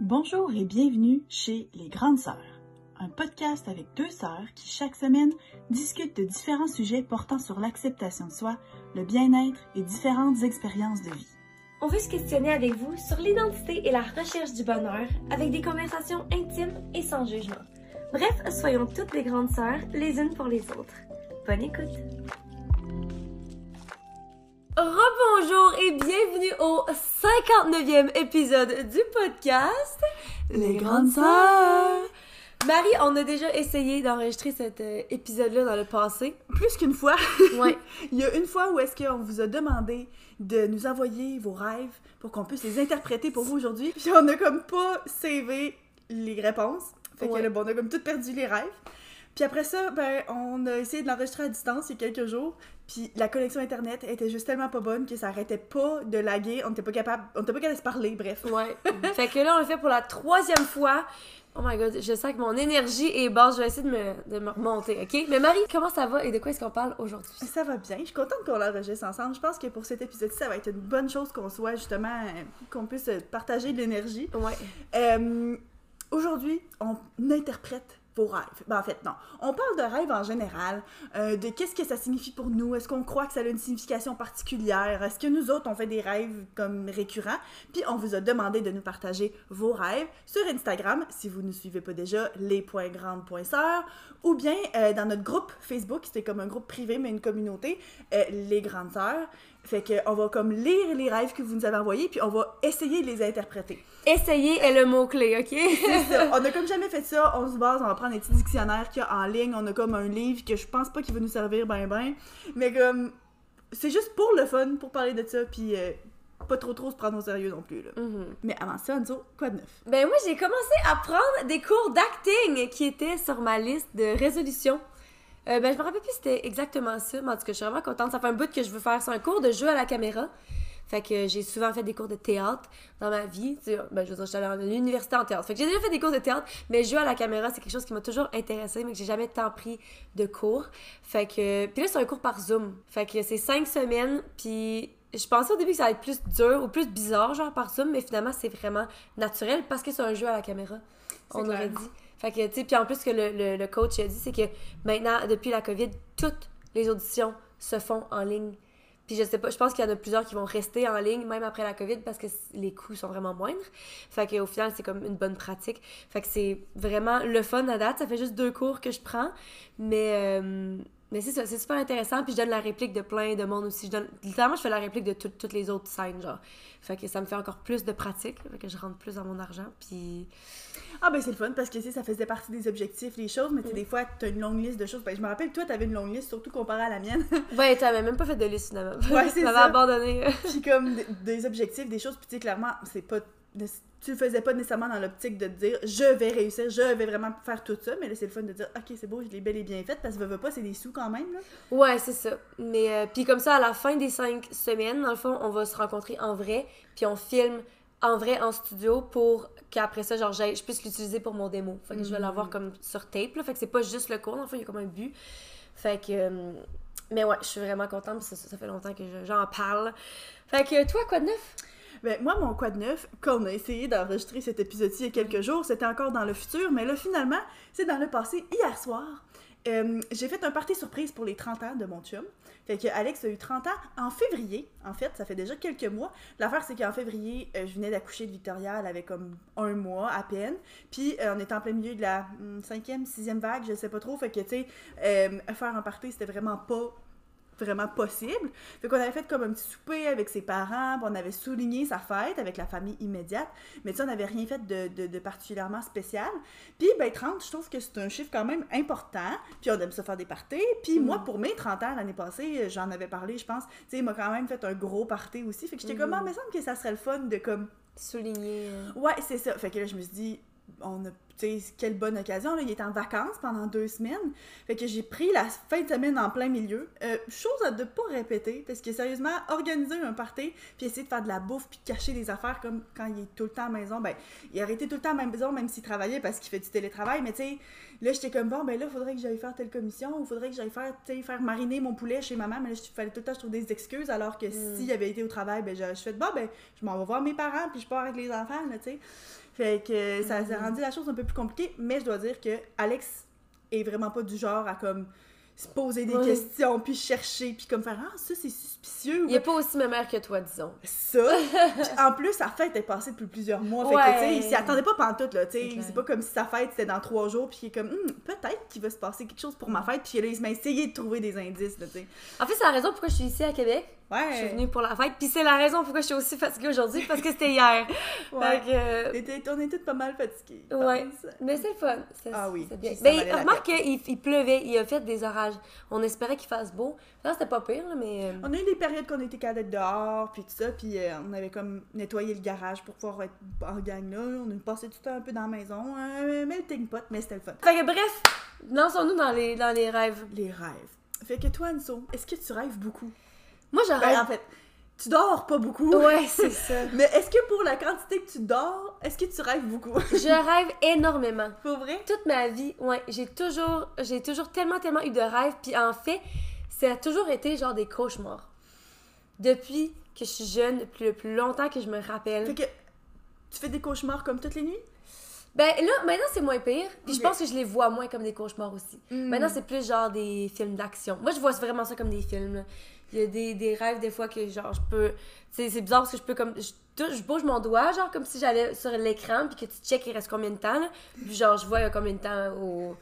Bonjour et bienvenue chez Les Grandes Sœurs, un podcast avec deux sœurs qui chaque semaine discutent de différents sujets portant sur l'acceptation de soi, le bien-être et différentes expériences de vie. On veut se questionner avec vous sur l'identité et la recherche du bonheur avec des conversations intimes et sans jugement. Bref, soyons toutes des grandes sœurs les unes pour les autres. Bonne écoute! Rebonjour et bienvenue au 59e épisode du podcast Les Grandes Sœurs! Marie, on a déjà essayé d'enregistrer cet euh, épisode-là dans le passé. Plus qu'une fois. Ouais. Il y a une fois où est-ce qu'on vous a demandé de nous envoyer vos rêves pour qu'on puisse les interpréter pour vous aujourd'hui. Puis on a comme pas savé les réponses. Fait que Ouais. là, bon, on a comme tout perdu les rêves. Puis après ça, ben, on a essayé de l'enregistrer à distance il y a quelques jours. Puis la connexion internet était juste tellement pas bonne que ça arrêtait pas de laguer. On était pas capable, on était pas capable de se parler, bref. Ouais. fait que là, on le fait pour la troisième fois. Oh my god, je sens que mon énergie est basse. Je vais essayer de me, de me remonter, ok? Mais Marie, comment ça va et de quoi est-ce qu'on parle aujourd'hui? Ça va bien. Je suis contente qu'on l'enregistre ensemble. Je pense que pour cet épisode-ci, ça va être une bonne chose qu'on soit justement, euh, qu'on puisse partager de l'énergie. Ouais. Euh, Aujourd'hui, on interprète rêves. Ben, en fait, non. On parle de rêves en général, euh, de qu'est-ce que ça signifie pour nous? Est-ce qu'on croit que ça a une signification particulière? Est-ce que nous autres, on fait des rêves comme récurrents? Puis on vous a demandé de nous partager vos rêves sur Instagram, si vous ne suivez pas déjà, les.grandes.sœurs, ou bien euh, dans notre groupe Facebook, c'était comme un groupe privé, mais une communauté, euh, les grandes sœurs. Fait que on va comme lire les rêves que vous nous avez envoyés, puis on va essayer de les interpréter. Essayer est le mot-clé, ok? C'est ça. On a comme jamais fait ça. On se base, on va prendre des petits dictionnaires qu'il y a en ligne. On a comme un livre que je pense pas qu'il va nous servir ben ben. Mais comme, c'est juste pour le fun, pour parler de ça, puis euh, pas trop trop se prendre au sérieux non plus. Là. Mhm. Mais avant ça, Anzo, quoi de neuf? Ben moi, j'ai commencé à prendre des cours d'acting qui étaient sur ma liste de résolutions. Euh, ben, je me rappelle plus si c'était exactement ça, mais en tout cas, je suis vraiment contente. Ça fait un bout que je veux faire. C'est un cours de jeu à la caméra. Fait que j'ai souvent fait des cours de théâtre dans ma vie. Tu sais, ben, je veux dire, j'étais allée à l'université en théâtre. Fait que j'ai déjà fait des cours de théâtre, mais jeu à la caméra, c'est quelque chose qui m'a toujours intéressé, mais que j'ai jamais tant pris de cours. Fait que. Puis là, c'est un cours par Zoom. Fait que c'est cinq semaines, puis je pensais au début que ça allait être plus dur ou plus bizarre, genre par Zoom, mais finalement, c'est vraiment naturel parce que c'est un jeu à la caméra. On clair. aurait dit. Fait que, tu sais, puis en plus, ce que le, le, coach a dit, c'est que maintenant, depuis la COVID, toutes les auditions se font en ligne. Puis je sais pas, je pense qu'il y en a plusieurs qui vont rester en ligne même après la COVID parce que les coûts sont vraiment moindres. Fait qu'au final, c'est comme une bonne pratique. Fait que c'est vraiment le fun à date. Ça fait juste deux cours que je prends. Mais, euh, mais c'est c'est super intéressant. Puis je donne la réplique de plein de monde aussi. Je donne, littéralement, je fais la réplique de tout- toutes les autres scènes, genre. Fait que ça me fait encore plus de pratique. Fait que je rentre plus dans mon argent. Puis Ah ben c'est le fun parce que tu sais, ça faisait partie des objectifs, les choses, mais tu sais, des fois, t'as une longue liste de choses. Ben, je me rappelle, toi, t'avais une longue liste, surtout comparée à la mienne. Ouais, t'avais même pas fait de liste finalement. Ouais, c'est ça. abandonné. puis comme des, des objectifs, des choses, puis tu sais, clairement, c'est pas. Tu le faisais pas nécessairement dans l'optique de te dire je vais réussir, je vais vraiment faire tout ça, mais là c'est le fun de dire ok c'est beau, je l'ai bel et bien fait parce que veux, veux pas, c'est des sous quand même là. Ouais, c'est ça. Mais euh, puis comme ça, à la fin des cinq semaines, dans le fond, on va se rencontrer en vrai, puis on filme en vrai en studio pour qu'après ça, genre, je puisse l'utiliser pour mon démo. Fait que je vais l'avoir comme sur tape, là. Fait que c'est pas juste le cours, il y a comme un but. Fait que... euh, mais ouais, je suis vraiment contente, ça, ça fait longtemps que je- j'en parle. Fait que toi, quoi de neuf? Ben, moi, mon quoi de neuf, quand on a essayé d'enregistrer cet épisode-ci il y a quelques jours, c'était encore dans le futur, mais là, finalement, c'est dans le passé. Hier soir, euh, j'ai fait un party surprise pour les 30 ans de mon chum. Fait que Alex a eu 30 ans en février, en fait, ça fait déjà quelques mois. L'affaire, c'est qu'en février, euh, je venais d'accoucher de Victoria, elle avait comme un mois à peine. Puis euh, on était en plein milieu de la hum, cinquième, sixième vague, je sais pas trop. Fait que, tu sais, euh, faire un party, c'était vraiment pas vraiment possible. Fait qu'on avait fait comme un petit souper avec ses parents, puis on avait souligné sa fête avec la famille immédiate, mais tu on n'avait rien fait de, de- de particulièrement spécial. Puis, ben, 30, je trouve que c'est un chiffre quand même important, puis on aime ça faire des parties. Puis moi, pour mes 30 ans, l'année passée, j'en avais parlé, je pense, tu sais, il m'a quand même fait un gros party aussi, fait que j'étais comme, ah, il me semble que ça serait le fun de comme Souligner... euh, Ouais, c'est ça. Fait que là, je me suis dit, on a, quelle bonne occasion, là. Il était en vacances pendant deux semaines. Fait que j'ai pris la fin de semaine en plein milieu. Euh, chose à ne pas répéter, parce que sérieusement, organiser un party, puis essayer de faire de la bouffe, puis cacher des affaires comme quand il est tout le temps à la maison, ben, il aurait été tout le temps à la maison, même s'il travaillait parce qu'il fait du télétravail. Mais tu sais, là, j'étais comme, bon, ben là, faudrait que j'aille faire telle commission, ou faudrait que j'aille faire, tu sais, faire mariner mon poulet chez maman. Mais là, il fallait tout le temps je trouve des excuses, alors que s'il avait été au travail, ben, je, je fais, bon, ben, je m'en vais voir mes parents, puis je pars avec les enfants, là, tu sais. Fait que ça a rendu la chose un peu plus compliquée, mais je dois dire que Alex est vraiment pas du genre à comme se poser des questions, puis chercher, puis comme faire Ah, ça c'est suspicieux. Il est pas aussi ma mère que toi, disons. Ça. en plus, sa fête est passée depuis plusieurs mois. Fait que, Ouais. tu sais, il s'y attendait pas pantoute, là. Tu sais, C'est pas comme si sa fête c'était dans trois jours, puis il est comme, Hum, peut-être qu'il va se passer quelque chose pour ma fête, puis là, il m'a essayé de trouver des indices, là, tu sais. En fait, c'est la raison pourquoi je suis ici à Québec. Ouais. Je suis venue pour la fête. Puis c'est la raison pourquoi je suis aussi fatiguée aujourd'hui, parce que c'était hier. Ouais. Que, On était- On est toutes pas mal fatiguées. je Ouais. pense. Mais c'est le fun. Ah oui, bien. la remarque qu'il il pleuvait, il a fait des orages. On espérait qu'il fasse beau. Là, c'était pas pire, là, mais. euh, On a eu des périodes qu'on était d'être dehors, puis tout ça, puis euh, on avait comme nettoyé le garage pour pouvoir être en gang là. On a passé tout le temps un peu dans la maison, un melting pot, mais c'était le fun. Fait que bref, lançons-nous dans les, dans les rêves. Les rêves. Fait que toi, Anso, est-ce que tu rêves beaucoup? Moi, je Ben, rêve. en fait, tu dors pas beaucoup. Ouais, c'est ça. Mais est-ce que pour la quantité que tu dors, est-ce que tu rêves beaucoup? Je rêve énormément. Pour vrai? Toute ma vie, ouais, j'ai toujours, j'ai toujours tellement, tellement eu de rêves. Puis en fait, ça a toujours été genre des cauchemars. Depuis que je suis jeune, depuis le plus longtemps que je me rappelle. Fait que tu fais des cauchemars comme toutes les nuits? Ben là, maintenant c'est moins pire. Puis je pense que je les vois moins comme des cauchemars aussi. Mm. Maintenant c'est plus genre des films d'action. Moi je vois vraiment ça comme des films. là. Il y a des, des rêves des fois que genre je peux. C'est bizarre parce que je peux comme. Je, je bouge mon doigt, genre comme si j'allais sur l'écran, puis que tu check il reste combien de temps. Là. Puis genre je vois il y a combien de temps au.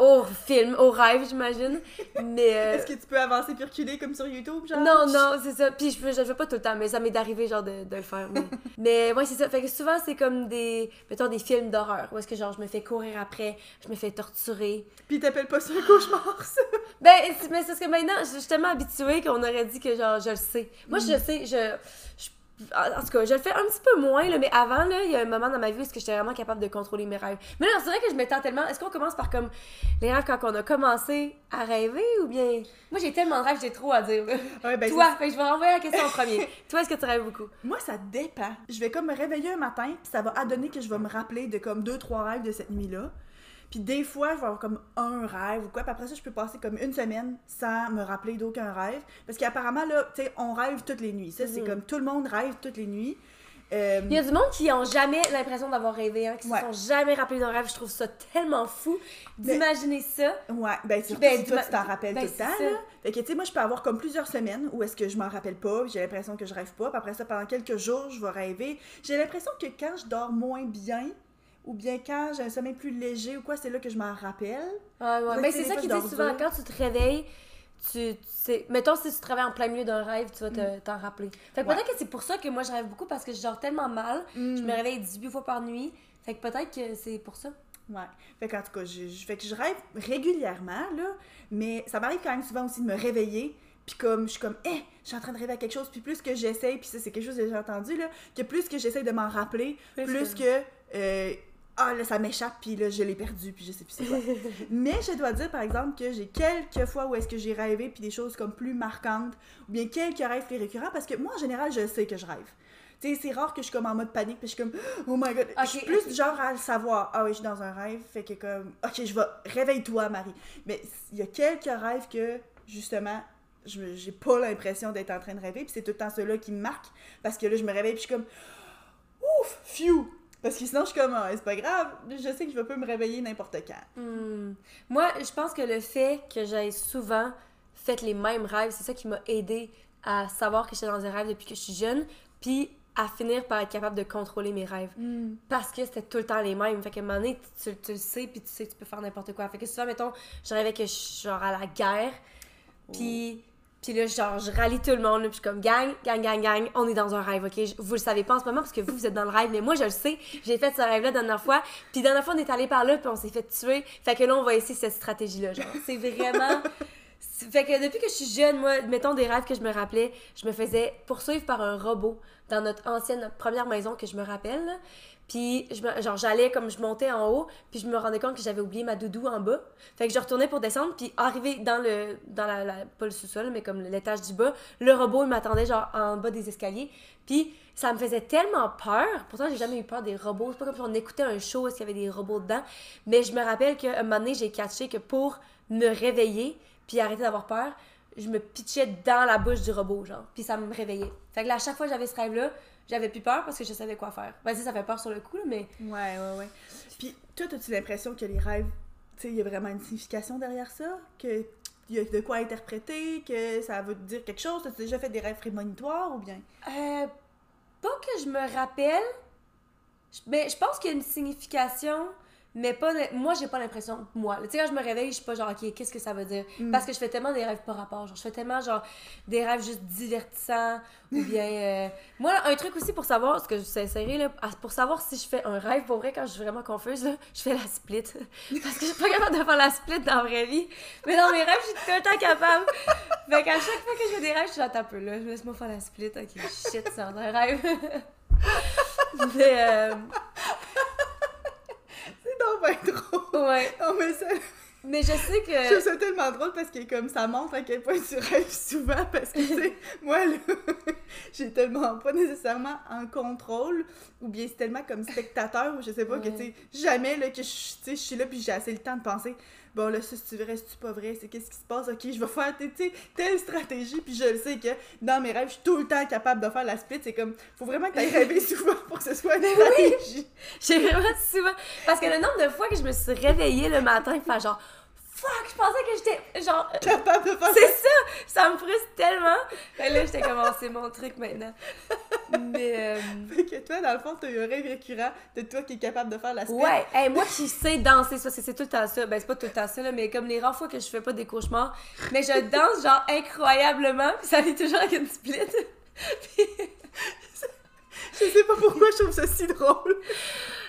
Au film, au rêve, j'imagine. Mais. euh, Est-ce que tu peux avancer puis reculer comme sur YouTube, genre? non, non, c'est ça. Puis je, je fais pas tout le temps, mais ça m'est arrivé genre de, de le faire. Mais, mais ouais, c'est ça. Fait que souvent, c'est comme des, mettons, des films d'horreur où est-ce que genre je me fais courir après, je me fais torturer. Puis t'appelles pas ça un cauchemar, ça? Ben, mais c'est parce que maintenant, je suis tellement habituée qu'on aurait dit que genre je le sais. Moi, je le sais, je. je- en tout cas, je le fais un petit peu moins, là, mais avant, là, il y a un moment dans ma vie où j'étais vraiment capable de contrôler mes rêves. Mais là, c'est vrai que je m'étends tellement. Est-ce qu'on commence par comme les rêves quand on a commencé à rêver ou bien? Moi, j'ai tellement de rêves, j'ai trop à dire. Ouais, ben, Toi, fait que je vais renvoyer la question en premier. Toi, est-ce que tu rêves beaucoup? Moi, ça dépend. Je vais comme me réveiller un matin, puis ça va adonner que je vais me rappeler de comme deux, trois rêves de cette nuit-là. Puis des fois, je vais avoir comme un rêve ou quoi. Puis après ça, je peux passer comme une semaine sans me rappeler d'aucun rêve. Parce qu'apparemment, là, tu sais, on rêve toutes les nuits. Ça, c'est Mhm. comme tout le monde rêve toutes les nuits. Euh, Il y a du monde qui ont jamais l'impression d'avoir rêvé, hein, qui Ouais. se sont jamais rappelés d'un rêve. Je trouve ça tellement fou d'imaginer ça. Ouais, ben surtout Ben, si toi, tu t'en rappelles ben, tout le temps, là. Fait que, tu sais, moi, je peux avoir comme plusieurs semaines où est-ce que je m'en rappelle pas, j'ai l'impression que je rêve pas, puis après ça, pendant quelques jours, je vais rêver. J'ai l'impression que quand je dors moins bien, ou bien quand j'ai un sommeil plus léger ou quoi, c'est là que je m'en rappelle. Ouais, ouais. Ouais, Ben, c'est ça qu'ils disent souvent. Quand tu te réveilles, tu, tu sais. Mettons, si tu travailles en plein milieu d'un rêve, tu vas te- t'en rappeler. Fait que Ouais. peut-être que c'est pour ça que moi, je rêve beaucoup parce que je dors tellement mal. Je me réveille 18 fois par nuit. Fait que peut-être que c'est pour ça. Ouais. Fait qu'en tout cas, je, je- fait que je rêve régulièrement, là, mais ça m'arrive quand même souvent aussi de me réveiller, puis comme, je suis comme, eh, je suis en train de rêver à quelque chose, puis plus que j'essaye, puis ça, c'est quelque chose que j'ai entendu, là, que plus que j'essaye de m'en rappeler, Plus que, euh, ah, là, ça m'échappe, puis là, je l'ai perdu, puis je sais plus c'est quoi. mais je dois dire, par exemple, que j'ai quelques fois où est-ce que j'ai rêvé, puis des choses comme plus marquantes, ou bien quelques rêves plus récurrents, parce que moi, en général, je sais que je rêve. Tu sais, c'est rare que je suis comme en mode panique, puis je suis comme, oh my god. je suis plus genre à le savoir. Ah oui, je suis dans un rêve, fait que comme, ok, je vais, réveille-toi, Marie. Mais il y a quelques rêves que, justement, j'ai pas l'impression d'être en train de rêver, puis c'est tout le temps ceux-là qui me marquent, parce que là, je me réveille, puis je suis comme, ouf, phew. Parce que sinon, je suis comme, Ah, c'est pas grave, je sais que je peux me réveiller n'importe quand. Hmm. Moi, je pense que le fait que j'ai souvent fait les mêmes rêves, c'est ça qui m'a aidé à savoir que j'étais dans un rêve depuis que je suis jeune, puis à finir par être capable de contrôler mes rêves. Parce que c'était tout le temps les mêmes. Fait qu'à un moment donné, tu, tu le sais, puis tu sais que tu peux faire n'importe quoi. Fait que souvent, mettons, je rêvais que je suis genre à la guerre, puis... Puis là, genre, je rallie tout le monde, là, puis je suis comme gang, gang, gang, gang, on est dans un rêve, ok? Vous le savez pas en ce moment parce que vous, vous êtes dans le rêve, mais moi, je le sais. J'ai fait ce rêve-là la dernière fois, puis la dernière fois, on est allé par là, puis on s'est fait tuer. Fait que là, on va essayer cette stratégie-là, genre. C'est vraiment. Fait que depuis que je suis jeune, moi, mettons des rêves que je me rappelais, je me faisais poursuivre par un robot dans notre ancienne notre première maison que je me rappelle. Puis, genre, j'allais comme je montais en haut, puis je me rendais compte que j'avais oublié ma doudou en bas. Fait que je retournais pour descendre, puis arrivé dans le, dans la, pas le sous-sol, mais comme l'étage du bas, le robot, il m'attendait genre en bas des escaliers. Puis, ça me faisait tellement peur. Pourtant, j'ai jamais eu peur des robots. C'est pas comme si on écoutait un show où il y avait des robots dedans. Mais je me rappelle qu'à un moment donné, j'ai catché que pour me réveiller, puis arrêter d'avoir peur, je me pitchais dans la bouche du robot, genre. Puis ça me réveillait. Fait que là, à chaque fois que j'avais ce rêve-là, j'avais plus peur parce que je savais quoi faire. Ben, tu sais, ça fait peur sur le coup, là, mais. Ouais, ouais, ouais. Puis, toi, as-tu l'impression que les rêves, tu sais, il y a vraiment une signification derrière ça? Que il y a de quoi interpréter? Que ça veut dire quelque chose? As-tu déjà fait des rêves prémonitoires ou bien? Euh, pas que je me rappelle. Mais je pense qu'il y a une signification, mais pas. Moi, j'ai pas l'impression. Moi, tu sais, quand je me réveille, je suis pas genre, ok, qu'est-ce que ça veut dire? Parce que je fais tellement des rêves par rapport. Genre, je fais tellement, genre, des rêves juste divertissants. ou bien. euh, Moi, là, un truc aussi pour savoir, ce que je sais sérieux, là, pour savoir si je fais un rêve, pour vrai, quand je suis vraiment confuse, là, je fais la split. Parce que je suis pas capable de faire la split dans la vraie vie. Mais dans mes rêves, je suis tout le temps capable. Fait qu'à chaque fois que je fais des rêves, je suis là, un peu là, laisse-moi faire la split. Ok, shit, c'est un rêve. Mais, euh, donc bien drôle! ouais. Non, mais ça, Mais je sais je trouve que. ça tellement drôle parce que comme ça montre à quel point tu rêves souvent parce que tu sais moi là j'ai tellement pas nécessairement en contrôle ou bien c'est tellement comme spectateur ou je sais pas que tu sais jamais là que je je suis là puis j'ai assez le temps de penser bon là ça c'est vrai c'est pas vrai? C'est qu'est-ce qui se passe? Ok je vais faire tu telle stratégie puis je le sais que dans mes rêves je suis tout le temps capable de faire la split c'est comme faut vraiment que t'ailles rêver souvent pour que ce soit une stratégie J'ai vraiment souvent. Parce que le nombre de fois que je me suis réveillée le matin faire genre. Fuck, je pensais que j'étais. Genre. euh, capable de faire C'est ça! Ça me frustre tellement! Fait que là, j'étais comme, Oh, c'est mon truc maintenant. Mais. euh, Fait que toi, dans le fond, t'as eu un rêve récurrent de toi qui est capable de faire la split. Ouais, hey, moi qui sais danser, ça, c'est tout le temps ça. Ben, c'est pas tout le temps ça, là, mais comme les rares fois que je fais pas des cauchemars, mais je danse genre incroyablement, puis ça arrive toujours avec une split. Je sais pas pourquoi je trouve ça si drôle.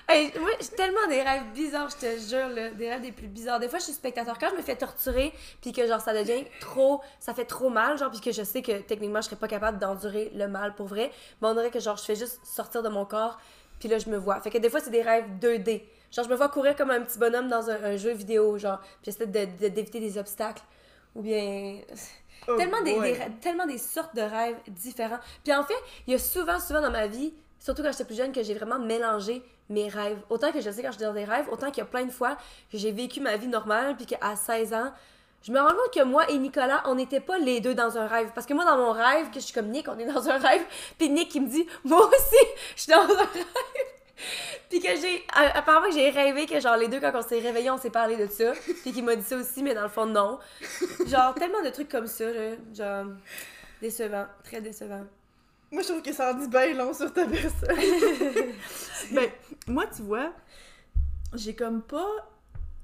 Hey, moi, j'ai tellement des rêves bizarres, je te jure, là, des rêves des plus bizarres. Des fois, je suis spectateur. Quand je me fais torturer, puis que genre ça devient trop, ça fait trop mal, genre, puis que je sais que techniquement, je serais pas capable d'endurer le mal pour vrai, mais on dirait que genre je fais juste sortir de mon corps, puis là, je me vois. Fait que des fois, c'est des rêves 2D. Genre, je me vois courir comme un petit bonhomme dans un, un jeu vidéo, genre, puis j'essaie de- de- d'éviter des obstacles. Ou bien. Oh tellement, des, tellement des sortes de rêves différents. Puis en fait, il y a souvent, souvent dans ma vie, surtout quand j'étais plus jeune, que j'ai vraiment mélangé mes rêves. Autant que je sais quand je suis dans des rêves, autant qu'il y a plein de fois que j'ai vécu ma vie normale, puis qu'à 16 ans, je me rends compte que moi et Nicolas, on n'était pas les deux dans un rêve. Parce que moi, dans mon rêve, que je suis comme Nick, on est dans un rêve, puis Nick, il me dit, moi aussi, je suis dans un rêve. Puis que j'ai. Apparemment j'ai rêvé que, genre, les deux, quand on s'est réveillés, on s'est parlé de ça. Puis qu'il m'a dit ça aussi, mais dans le fond, non. Genre, tellement de trucs comme ça, là. Genre, décevant. Très décevant. Moi, je trouve que ça en dit bien long sur ta personne. ben, moi, tu vois, j'ai comme pas.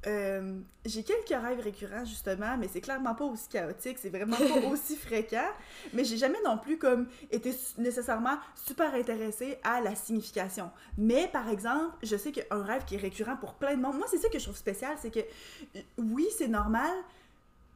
euh, j'ai quelques rêves récurrents justement, mais c'est clairement pas aussi chaotique, c'est vraiment pas aussi fréquent. Mais j'ai jamais non plus comme été nécessairement super intéressée à la signification. Mais par exemple, je sais qu'un rêve qui est récurrent pour plein de monde, moi c'est ça que je trouve spécial, c'est que euh, oui c'est normal,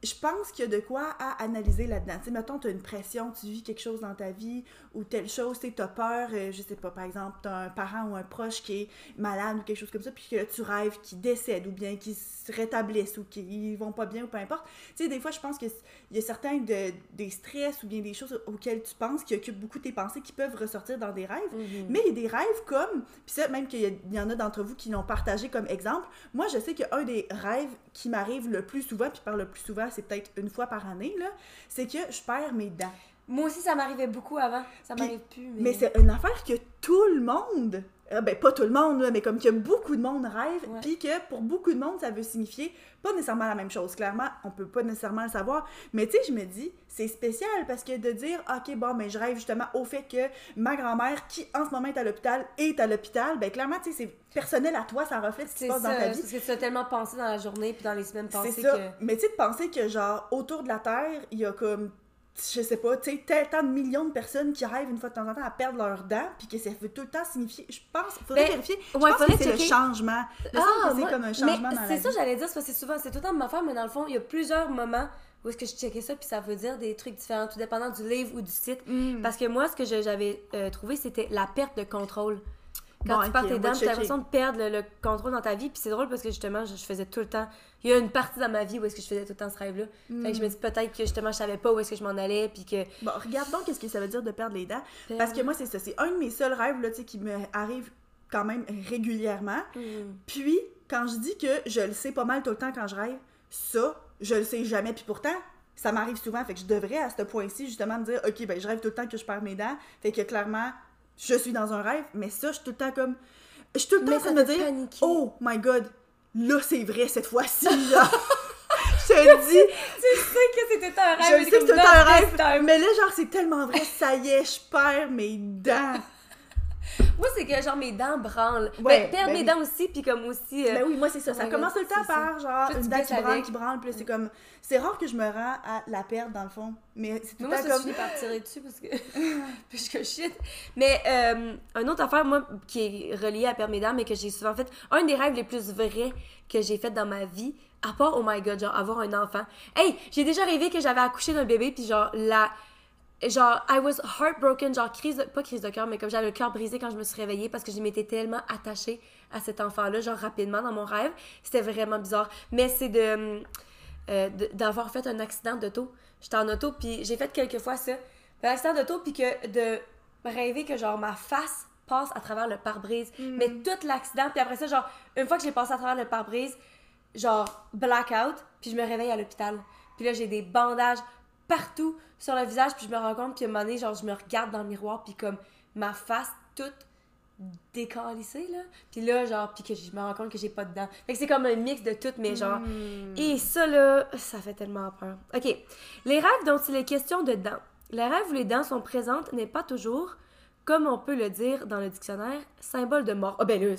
je pense qu'il y a de quoi à analyser là-dedans. Tu sais, mettons, tu as une pression, tu vis quelque chose dans ta vie ou telle chose, tu as peur, euh, je sais pas, par exemple, tu as un parent ou un proche qui est malade ou quelque chose comme ça, puis que tu rêves qu'il décède ou bien qu'ils se rétablissent ou qu'ils vont pas bien ou peu importe. Tu sais, des fois, je pense qu'il y a certains de, des stress ou bien des choses auxquelles tu penses qui occupent beaucoup tes pensées qui peuvent ressortir dans des rêves. Mais il y a des rêves comme, puis ça, même qu'il y en a d'entre vous qui l'ont partagé comme exemple. Moi, je sais qu'un des rêves qui m'arrive le plus souvent, puis par le plus souvent, c'est peut-être une fois par année, là, c'est que je perds mes dents. Moi aussi, ça m'arrivait beaucoup avant. Ça m'arrive plus. Mais, Mais c'est une affaire que tout le monde, euh, ben pas tout le monde, là, mais comme que beaucoup de monde rêve, puis que pour beaucoup de monde, ça veut signifier pas nécessairement la même chose. Clairement, on peut pas nécessairement le savoir. Mais tu sais, je me dis, c'est spécial parce que de dire, ok, bon, mais je rêve justement au fait que ma grand-mère, qui en ce moment est à l'hôpital, est à l'hôpital, ben clairement, tu sais, c'est personnel à toi, ça reflète ce qui se c'est passe ça. dans ta c'est vie. Parce que tu as tellement pensé dans la journée puis dans les semaines passées C'est ça. que. Mais tu sais, de penser que, genre, autour de la Terre, il y a comme, je sais pas, tu sais, tant de millions de personnes qui rêvent une fois de temps en temps à perdre leurs dents, puis que ça veut tout le temps signifier. Je pense, faudrait Ben, vérifier. Je ouais, pense que c'est le changement. Que c'est moi- comme un changement mais c'est ça, j'allais dire, c'est souvent, c'est tout le temps de ma affaire, mais dans le fond, il y a plusieurs moments où est-ce que je checkais ça, puis ça veut dire des trucs différents, tout dépendant du livre ou du site. Mm. Parce que moi, ce que j'avais euh, trouvé, c'était la perte de contrôle. Quand Bon, tu ok, perds tes dents, tu as checker. l'impression de perdre le, le contrôle dans ta vie. Puis c'est drôle parce que justement, je, je faisais tout le temps. Il y a une partie dans ma vie où est-ce que je faisais tout le temps ce rêve-là. Fait que je me dis peut-être que justement, je savais pas où est-ce que je m'en allais. Puis que. Bon, regarde donc qu'est-ce que ça veut dire de perdre les dents. Parce que moi, c'est ça. C'est un de mes seuls rêves, là, tu sais, qui me arrive quand même régulièrement. Hmm. Puis, quand je dis que je le sais pas mal tout le temps quand je rêve, ça, je le sais jamais. Puis pourtant, ça m'arrive souvent. Fait que je devrais, à ce point-ci, justement, me dire, OK, ben, je rêve tout le temps que je perds mes dents. Fait que clairement, je suis dans un rêve. Mais ça, je suis tout le temps comme. Je suis tout le temps en train de me dire, paniquer. oh my god, là, c'est vrai cette fois-ci, là. je te dis, Tu sais que c'était un je sais que c'est un rêve. Mais là, genre, c'est tellement vrai, ça y est, je perds mes dents. Moi, c'est que genre mes dents branlent. Ouais, ben, perdre ben mes oui. dents aussi, puis comme aussi. euh, Ben oui, moi c'est ça. Ça commence tout le temps par genre Puis une dent qui branle, avec. qui branle, puis c'est comme. C'est rare que je me rends à la perdre dans le fond. Mais c'est tout le moi, temps ça, je comme. finis par tirer dessus parce que. parce que shit. Mais, euh, une autre affaire, moi, qui est reliée à perdre mes dents, mais que j'ai souvent fait. Un des rêves les plus vrais que j'ai fait dans ma vie, à part, oh my god, genre, avoir un enfant. Hey, j'ai déjà rêvé que j'avais accouché d'un bébé, puis genre, la. Genre, I was heartbroken, genre, crise de- pas crise de cœur, mais comme j'avais le cœur brisé quand je me suis réveillée parce que je m'étais tellement attachée à cet enfant-là, genre, rapidement dans mon rêve. C'était vraiment bizarre. Mais c'est de. euh, de- d'avoir fait un accident d'auto. J'étais en auto, puis j'ai fait quelques fois ça. Un accident d'auto, puis que de rêver que genre ma face passe à travers le pare-brise. Mais tout l'accident, puis après ça, genre, une fois que j'ai passé à travers le pare-brise, genre blackout, puis je me réveille à l'hôpital. Puis là, j'ai des bandages partout sur le visage, puis je me rends compte, puis à un moment donné, genre, je me regarde dans le miroir, puis comme ma face toute décalissée, là. Puis là, genre, puis que je me rends compte que j'ai pas de dents. Fait que c'est comme un mix de tout, mais genre... Et ça, là, ça fait tellement peur. OK. Les rêves dont il est question de dents. Les rêves où les dents sont présentes n'est pas toujours, comme on peut le dire dans le dictionnaire, symbole de mort. Ah ben là,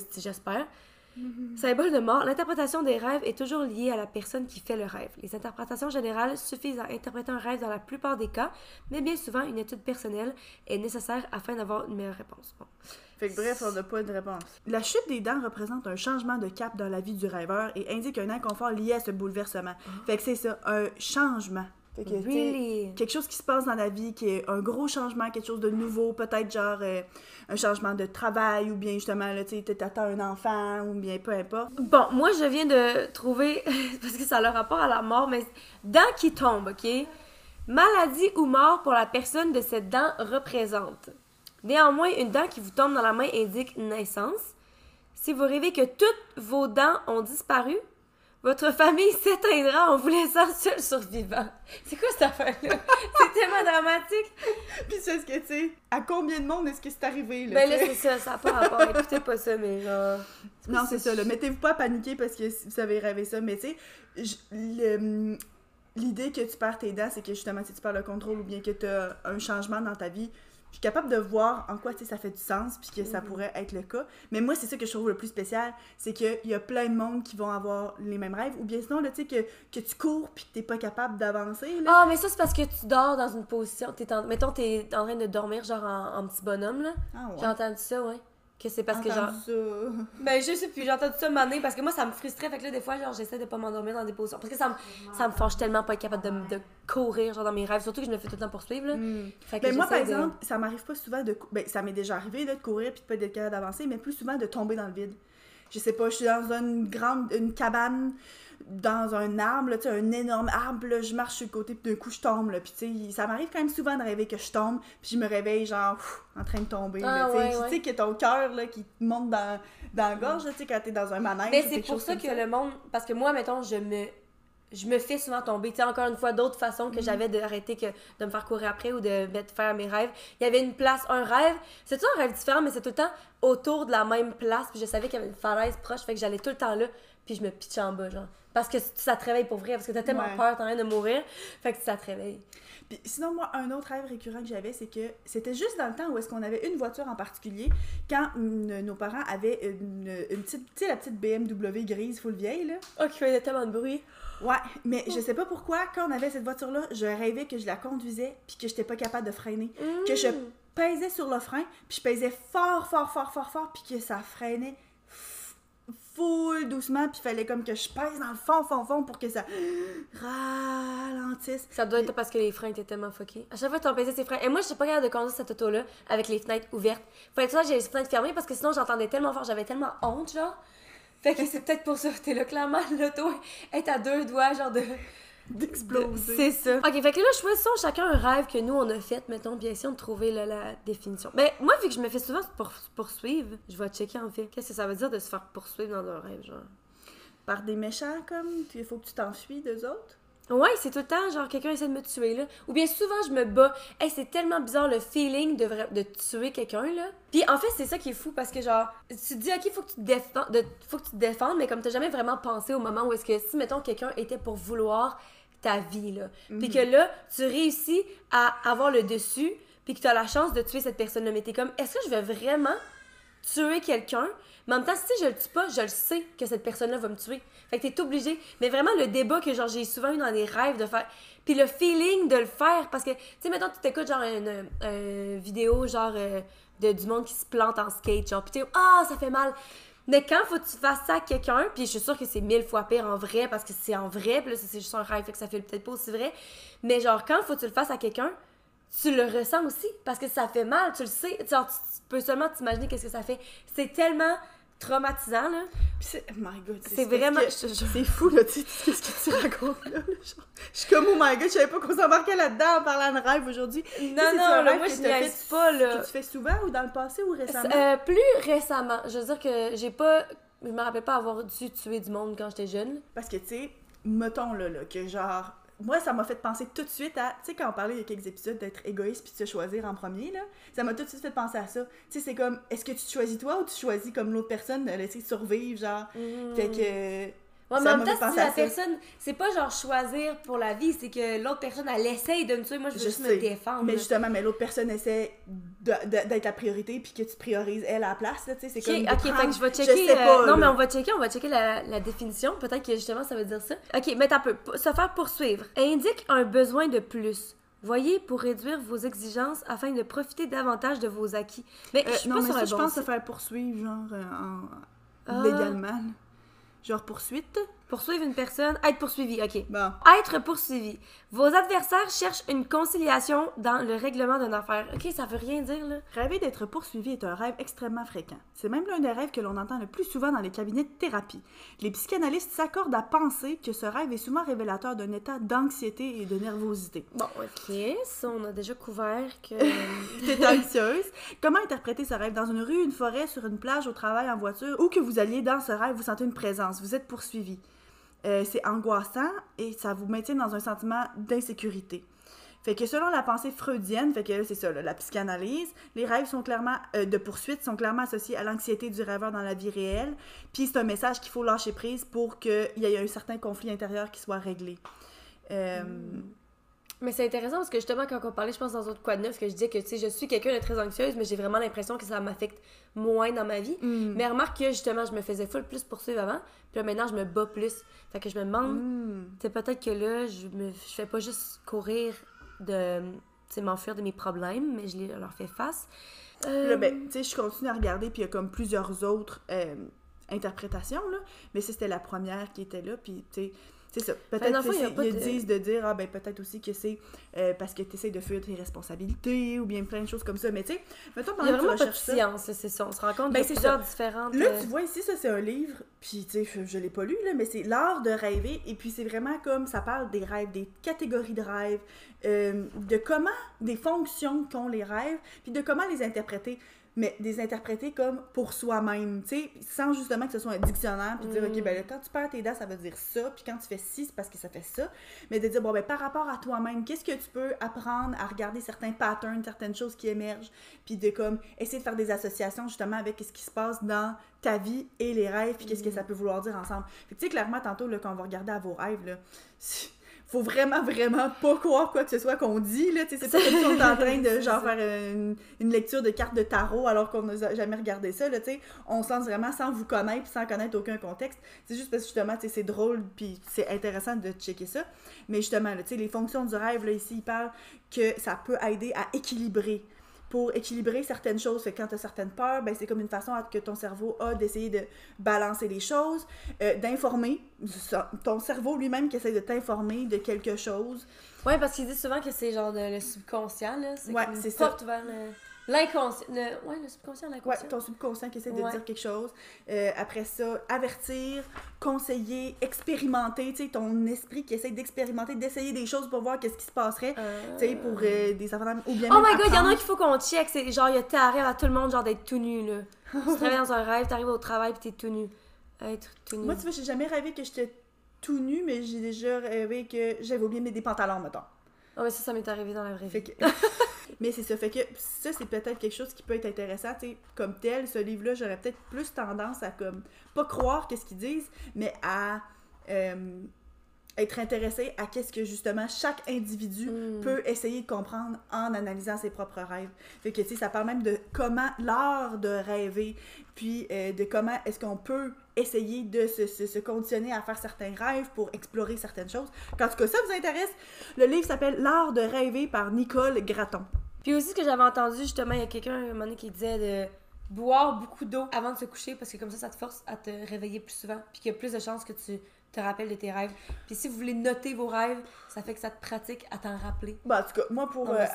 Symbole de mort, l'interprétation des rêves est toujours liée à la personne qui fait le rêve. Les interprétations générales suffisent à interpréter un rêve dans la plupart des cas, mais bien souvent, une étude personnelle est nécessaire afin d'avoir une meilleure réponse. Bon. Fait que bref, on n'a pas de réponse. La chute des dents représente un changement de cap dans la vie du rêveur et indique un inconfort lié à ce bouleversement. Fait que c'est ça, un changement. Fait que, Really? quelque chose qui se passe dans la vie, qui est un gros changement, quelque chose de nouveau, peut-être genre euh, un changement de travail ou bien justement, là, tu sais, t'attends un enfant ou bien peu importe. Bon, moi, je viens de trouver, parce que ça a le rapport à la mort, mais dent qui tombe, OK? Maladie ou mort pour la personne de cette dent représente. Néanmoins, une dent qui vous tombe dans la main indique naissance. Si vous rêvez que toutes vos dents ont disparu, votre famille s'éteindra en vous laissant seul survivant. C'est quoi cette affaire-là? C'est tellement dramatique. Puis c'est ce que, tu sais, à combien de monde est-ce que c'est arrivé, là? Ben là, c'est ça, ça n'a pas rapport. Écoutez pas ça, mais genre... Non, c'est ça, là. Mettez-vous pas à paniquer parce que vous avez rêvé ça, mais tu sais, l'idée que tu perds tes dents, c'est que justement, si tu perds le contrôle ou bien que tu as un changement dans ta vie, je suis capable de voir en quoi ça fait du sens puis que ça pourrait être le cas. Mais moi, c'est ça que je trouve le plus spécial, c'est qu'il y a plein de monde qui vont avoir les mêmes rêves ou bien sinon, tu sais, que, que tu cours puis que t'es pas capable d'avancer. Ah, mais ça, c'est parce que tu dors dans une position. T'es en... Mettons, t'es en train de dormir, genre en, en petit bonhomme, là. Ah, J'ai entendu ça, ouais. Que c'est parce que, genre. Ça. Ben, je sais plus, j'ai entendu ça donné, parce que moi, ça me frustrait. Fait que là, des fois, genre, j'essaie de pas m'endormir dans des positions. Parce que ça me, ça me fâche tellement pas être capable de, de courir, genre, dans mes rêves. Surtout que je me fais tout le temps poursuivre, là. Fait que Ben moi, par de- exemple, ça m'arrive pas souvent de. Ben, ça m'est déjà arrivé là, de courir puis de pas être capable d'avancer, mais plus souvent de tomber dans le vide. Je sais pas, je suis dans une grande. une cabane, dans un arbre, tu sais, un énorme arbre, là, je marche sur le côté, puis d'un coup, je tombe, là. Puis, tu sais, ça m'arrive quand même souvent de rêver que je tombe, puis je me réveille, genre, pff, en train de tomber. Ah, tu sais. ouais, ouais. que ton cœur, là, qui te monte dans, dans la gorge, tu sais, quand t'es dans un manège. Mais c'est pour ça que le monde. Parce que moi, mettons, je me. Je me fais souvent tomber. Tu sais, encore une fois, d'autres façons que j'avais d'arrêter que de me faire courir après ou de mettre faire mes rêves. Il y avait une place, un rêve. C'est tout un rêve différent, mais c'est tout le temps autour de la même place. Puis je savais qu'il y avait une falaise proche, fait que j'allais tout le temps là. Puis je me pitchais en bas, genre. Parce que ça te réveille pour vrai, parce que t'as tellement Ouais. peur, t'as rien de mourir. Fait que ça te réveille. Puis sinon, moi, un autre rêve récurrent que j'avais, c'est que c'était juste dans le temps où est-ce qu'on avait une voiture en particulier, quand mm, nos parents avaient une, une petite, tu sais, la petite BMW grise full vieille, là. Oh, qui faisait tellement de bruit. Ouais, mais je sais pas pourquoi, quand on avait cette voiture-là, je rêvais que je la conduisais, puis que j'étais pas capable de freiner. Que je Mm. pesais sur le frein, puis je pesais fort, fort, fort, fort, fort, puis que ça freinait full doucement, puis fallait comme que je pèse dans le fond, fond, fond pour que ça ralentisse. Ça doit être parce que les freins étaient tellement fuckés. À chaque fois que tu pesé ses freins. Et moi, je suis pas capable de conduire cette auto-là avec les fenêtres ouvertes. Fallait que ça, j'ai les fenêtres fermées parce que sinon, j'entendais tellement fort. J'avais tellement honte, genre. Fait que c'est peut-être pour ça. T'es là, clairement, l'auto est à deux doigts, genre de d'exploser. C'est ça. Ok, fait que là, choisissons chacun un rêve que nous, on a fait, mettons, bien essayons de trouver là, la définition. Ben, moi, vu que je me fais souvent pour, poursuivre, je vais checker en fait. Qu'est-ce que ça veut dire de se faire poursuivre dans un rêve, genre? Par des méchants, comme, il faut que tu t'enfuis d'eux autres? Ouais, c'est tout le temps, genre, quelqu'un essaie de me tuer, là. Ou bien souvent, je me bats. Hey, c'est tellement bizarre le feeling de, de tuer quelqu'un, là. Puis en fait, c'est ça qui est fou parce que, genre, tu te dis, ok, faut que tu te, défends, de, faut que tu te défendes, mais comme t'as jamais vraiment pensé au moment où est-ce que si, mettons, quelqu'un était pour vouloir ta vie, là. Puis Mhm. que là, tu réussis à avoir le dessus, puis que tu as la chance de tuer cette personne-là. Mais t'es comme, est-ce que je vais vraiment tuer quelqu'un? Mais en même temps, si je le tue pas, je le sais que cette personne-là va me tuer. Fait que t'es obligé. Mais vraiment, le débat que genre j'ai souvent eu dans des rêves de faire. Puis le feeling de le faire, parce que, tu sais, mettons, tu t'écoutes genre une, une vidéo, genre, euh, de, du monde qui se plante en skate, genre, puis t'es ah, ça fait mal. Mais quand faut que tu fasses ça à quelqu'un, puis je suis sûre que c'est mille fois pire en vrai parce que c'est en vrai, puis là c'est juste un rêve, fait que ça fait peut-être pas aussi vrai. Mais genre quand faut que tu le fasses à quelqu'un, tu le ressens aussi parce que ça fait mal, tu le sais. Genre, tu peux seulement t'imaginer qu'est-ce que ça fait. C'est tellement traumatisant là. C'est. oh My god, C'est vraiment. que- je- je- C'est fou, là, tu sais, qu'est-ce que tu racontes, là. genre. Je suis comme, oh my god, je savais pas qu'on s'embarquait là-dedans en parlant de rêve aujourd'hui. Non, non, un là, moi je niaise fait- pas là. Que tu fais souvent ou dans le passé ou récemment? Euh, plus récemment, je veux dire que j'ai pas. Je me rappelle pas avoir dû tuer du monde quand j'étais jeune. Parce que, tu sais, mettons là, là, que genre. Moi, ça m'a fait penser tout de suite à. Tu sais, quand on parlait il y a quelques épisodes d'être égoïste puis de se choisir en premier, là, ça m'a tout de suite fait penser à ça. Tu sais, c'est comme, est-ce que tu te choisis toi ou tu choisis comme l'autre personne de laisser survivre, genre. Fait que. Ouais, mais en même fait temps, si la ça. personne, c'est pas genre choisir pour la vie, c'est que l'autre personne, elle essaye de me tuer. Moi, je veux Je juste sais. me défendre. Mais justement, mais l'autre personne essaie d'être la priorité puis que tu priorises elle à la place, tu sais, c'est Ok, comme. ok, fait prendre- que je vais Je checker. euh, non, mais on va checker, on va checker la, la définition. Peut-être que justement ça veut dire ça. Ok, mais t'as peu. Se faire poursuivre. Indique un besoin de plus. Voyez pour réduire vos exigences afin de profiter davantage de vos acquis. Mais Euh, je suis non, pas mais sur ça, un je pense se faire poursuivre, genre, euh, en... Ah. légalement. Genre poursuite. Poursuivre une personne, être poursuivi. Ok. Bon. Être poursuivi. Vos adversaires cherchent une conciliation dans le règlement d'une affaire. Ok, ça veut rien dire là. Rêver d'être poursuivi est un rêve extrêmement fréquent. C'est même l'un des rêves que l'on entend le plus souvent dans les cabinets de thérapie. Les psychanalystes s'accordent à penser que ce rêve est souvent révélateur d'un état d'anxiété et de nervosité. Bon, ok, ça on a déjà couvert que. T'es anxieuse. Comment interpréter ce rêve? Dans une rue, une forêt, sur une plage, au travail, en voiture, ou que vous alliez dans ce rêve, vous sentez une présence, vous êtes poursuivi. Euh, c'est angoissant et ça vous maintient dans un sentiment d'insécurité. Fait que selon la pensée freudienne, fait que c'est ça, la psychanalyse, les rêves sont clairement euh, de poursuite sont clairement associés à l'anxiété du rêveur dans la vie réelle. Puis c'est un message qu'il faut lâcher prise pour qu'il y ait un certain conflit intérieur qui soit réglé. Euh, Mais c'est intéressant parce que justement, quand on parlait, je pense, dans autre quoi de neuf, que je disais que, tu sais, je suis quelqu'un de très anxieuse, mais j'ai vraiment l'impression que ça m'affecte moins dans ma vie. mm, Mais remarque que, justement, je me faisais full plus poursuivre avant, puis là, maintenant, je me bats plus. Fait que je me demande, mm. c'est peut-être que là, je, me, je fais pas juste courir de, tu sais, m'enfuir de mes problèmes, mais je les- leur fais face. Euh, Là, ben, tu sais, je continue à regarder, puis il y a comme plusieurs autres euh, interprétations, là. Mais ça, c'était la première qui était là, puis tu sais, c'est ça. Peut-être le fond, que il y a c'est- pas ils de- disent de dire, ah ben peut-être aussi que c'est euh, parce que tu essaies de fuir tes responsabilités, ou bien plein de choses comme ça. Mais tu sais, mettons il y pendant a que tu pas de science, c'est ça. On se rend compte Ben, a c'est ça. plusieurs différentes. Là, euh, tu vois ici, ça c'est un livre, puis tu sais, je, je l'ai pas lu, là, mais c'est l'art de rêver, et puis c'est vraiment comme ça parle des rêves, des catégories de rêves, euh, de comment, des fonctions qu'ont les rêves, puis de comment les interpréter, mais des interpréter comme pour soi-même, tu sais, sans justement que ce soit un dictionnaire, puis dire, Mm. ok, ben là, quand tu perds tes dents, ça veut dire ça, puis quand tu fais ci, c'est parce que ça fait ça, mais de dire, bon, ben par rapport à toi-même, qu'est-ce que tu peux apprendre à regarder certains patterns, certaines choses qui émergent, puis de comme essayer de faire des associations justement avec ce qui se passe dans ta vie et les rêves, puis qu'est-ce que ça peut vouloir dire ensemble. Tu sais, clairement, tantôt, là, quand on va regarder à vos rêves, là, faut vraiment, vraiment pas croire quoi que ce soit qu'on dit, là, tu sais, c'est pas comme si on est en train de, genre, faire une, une lecture de cartes de tarot alors qu'on n'a jamais regardé ça, là, tu sais, on se lance vraiment sans vous connaître, puis sans connaître aucun contexte, c'est juste parce que, justement, tu sais, c'est drôle, puis c'est intéressant de checker ça, mais justement, là, tu sais, les fonctions du rêve, là, ici, il parle que ça peut aider à équilibrer pour équilibrer certaines choses. Fait que quand tu as certaines peurs, ben, c'est comme une façon que ton cerveau a d'essayer de balancer les choses, euh, d'informer ton cerveau lui-même qui essaie de t'informer de quelque chose. Ouais, parce qu'ils disent souvent que c'est genre de- le subconscient, là. C'est Ouais, une ça. porte vers le- l'inconscient. Le... Ouais, le subconscient, l'inconscient. ton subconscient qui essaie de Ouais. dire quelque chose. Euh, après ça, avertir, conseiller, expérimenter, tu sais, ton esprit qui essaie d'expérimenter, d'essayer des choses pour voir qu'est-ce qui se passerait, Euh, tu sais, pour euh, des affaires ou bien Oh my god, il y en a un qu'il faut qu'on check. C'est genre, il y a t'arrives à tout le monde, genre d'être tout nu, là. tu travailles dans un rêve, t'arrives au travail pis t'es tout nu. Être tout nu. Moi, tu vois, j'ai jamais rêvé que j'étais tout nu, mais j'ai déjà rêvé que j'avais oublié de mettre des pantalons, mettons. Oh, mais ça, ça m'est arrivé dans la vraie Fait vie. que... mais c'est ça, fait que ça, c'est peut-être quelque chose qui peut être intéressant, tu sais, comme tel, ce livre-là, j'aurais peut-être plus tendance à, comme, pas croire qu'est-ce qu'ils disent, mais à euh, être intéressé à qu'est-ce que, justement, chaque individu Mm. peut essayer de comprendre en analysant ses propres rêves. Fait que, tu sais, ça parle même de comment, l'art de rêver, puis euh, de comment est-ce qu'on peut essayer de se, se- se conditionner à faire certains rêves pour explorer certaines choses. En tout cas, ça vous intéresse, le livre s'appelle L'art de rêver par Nicole Gratton. Puis aussi, ce que j'avais entendu, justement, il y a quelqu'un un moment donné qui disait de boire beaucoup d'eau avant de se coucher parce que comme ça, ça te force à te réveiller plus souvent. Puis qu'il y a plus de chances que tu te rappelles de tes rêves. Puis si vous voulez noter vos rêves, ça fait que ça te pratique à t'en rappeler. Bah, en tout cas, moi, pour euh,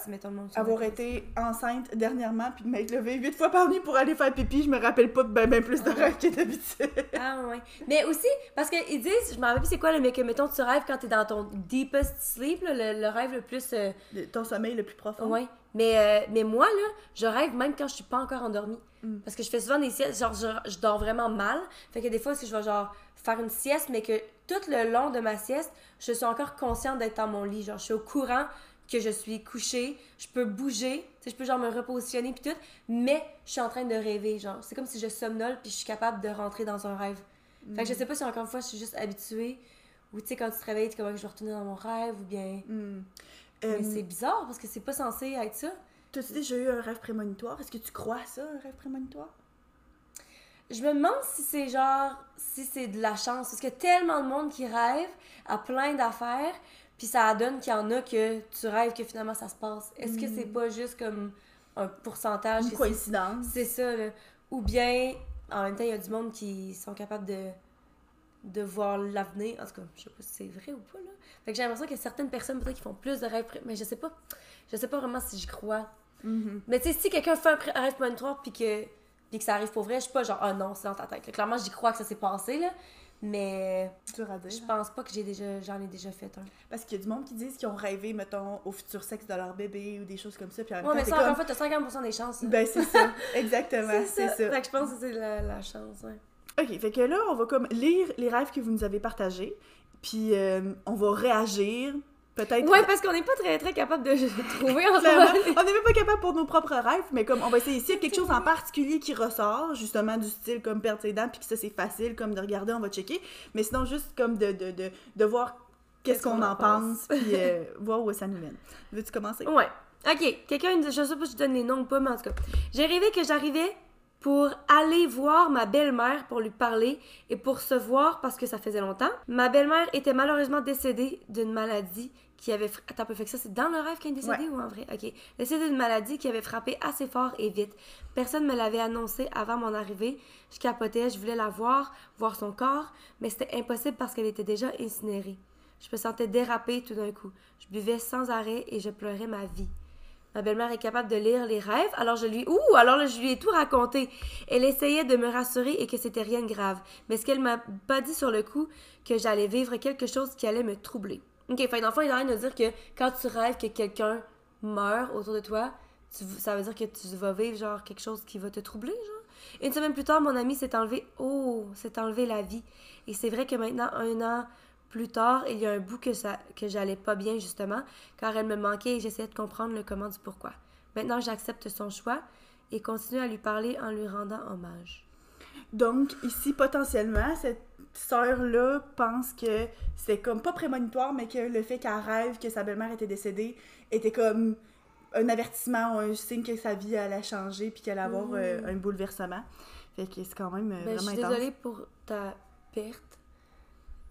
avoir été enceinte dernièrement puis de m'être levée huit fois par nuit pour aller faire pipi, je me rappelle pas de ben, ben plus de rêves que d'habitude. Ah ouais. Mais aussi, parce qu'ils disent, je me rappelle plus c'est quoi, mais que mettons, tu rêves quand t'es dans ton deepest sleep, là, le, le rêve le plus. euh, Le- Ton sommeil le plus profond. Ouais. Mais, euh, mais moi, là, je rêve même quand je suis pas encore endormie. Mm. Parce que je fais souvent des siestes, genre, je, je dors vraiment mal. Fait que des fois, si je vais, genre, faire une sieste, mais que tout le long de ma sieste, je suis encore consciente d'être dans mon lit. Genre, je suis au courant que je suis couchée, je peux bouger, je peux, genre, me repositionner puis tout, mais je suis en train de rêver, genre. C'est comme si je somnole puis je suis capable de rentrer dans un rêve. Fait que je sais pas si, encore une fois, je suis juste habituée, ou, tu sais, quand tu te réveilles, tu es comme, je vais retourner dans mon rêve, ou bien... Hmm. Mais Euh, c'est bizarre, parce que c'est pas censé être ça. T'as-tu déjà eu un rêve prémonitoire? Est-ce que tu crois à ça, un rêve prémonitoire? Je me demande si c'est genre, si c'est de la chance. Parce qu'il y a tellement de monde qui rêve à plein d'affaires, puis ça donne qu'il y en a que tu rêves que finalement ça se passe. Est-ce que c'est pas juste comme un pourcentage? Une coïncidence? C'est ça, là? Ou bien, en même temps, il y a du monde qui sont capables de, de voir l'avenir. En tout cas, je sais pas si c'est vrai ou pas, là. Fait que j'ai l'impression qu'il y a certaines personnes peut-être qui font plus de rêves, mais je sais pas. Je sais pas vraiment si j'y crois. Mhm. Mais tu sais, si quelqu'un fait un rêve prémonitoire puis que, puis que ça arrive pour vrai, je suis pas genre, ah non, c'est dans ta tête. là. Clairement, j'y crois que ça s'est passé, là. Mais dire. je pense pas que j'ai déjà, j'en ai déjà fait un. Parce qu'il y a du monde qui disent qu'ils ont rêvé, mettons, au futur sexe de leur bébé ou des choses comme ça. Puis en même Ouais, temps, mais ça, comme... une fois, t'as 50% des chances. Ben, c'est ça. Exactement, c'est ça. Fait que je pense que c'est la, la chance, ouais. OK, fait que là, on va comme lire les rêves que vous nous avez partagés. Puis euh, on va réagir. Peut-être... Ouais, parce qu'on n'est pas très, très capable de trouver en on n'est même pas capable pour nos propres rêves, mais comme on va essayer, s'il y a quelque chose en particulier qui ressort, justement du style comme perdre ses dents, puis que ça c'est facile, comme de regarder, on va checker. Mais sinon, juste comme de, de, de, de voir qu'est-ce qu'on en pense, puis euh, voir où ça nous mène. Veux-tu commencer? Ouais. Ok, quelqu'un, je sais pas si je donne les noms ou pas, mais en tout cas. J'ai rêvé que j'arrivais pour aller voir ma belle-mère pour lui parler et pour se voir parce que ça faisait longtemps. Ma belle-mère était malheureusement décédée d'une maladie qui avait... fra- Attends, un peu, fait que ça, c'est dans le rêve qu'elle est décédée Ouais. ou en vrai? Ok. Décédée d'une maladie qui avait frappé assez fort et vite. Personne me l'avait annoncé avant mon arrivée. Je capotais, je voulais la voir, voir son corps, mais c'était impossible parce qu'elle était déjà incinérée. Je me sentais déraper tout d'un coup. Je buvais sans arrêt et je pleurais ma vie. Ma belle-mère est capable de lire les rêves, alors je lui ouh, alors ai tout raconté. Elle essayait de me rassurer et que c'était rien de grave, mais ce qu'elle m'a pas dit sur le coup, que j'allais vivre quelque chose qui allait me troubler. Ok, fait fond, il est en train de dire que quand tu rêves que quelqu'un meurt autour de toi, ça veut dire que tu vas vivre genre quelque chose qui va te troubler. Une semaine plus tard, mon ami s'est enlevé, oh, s'est enlevé la vie. Et c'est vrai que maintenant, un an plus tard, il y a un bout que, ça, que j'allais pas bien, justement, car elle me manquait et j'essayais de comprendre le comment du pourquoi. Maintenant, j'accepte son choix et continue à lui parler en lui rendant hommage. Donc, ici, potentiellement, cette sœur-là pense que c'était comme pas prémonitoire, mais que le fait qu'elle rêve que sa belle-mère était décédée était comme un avertissement ou un signe que sa vie allait changer puis qu'elle allait avoir euh, un bouleversement. Fait que c'est quand même euh, Ben, je suis intense. désolée pour ta perte.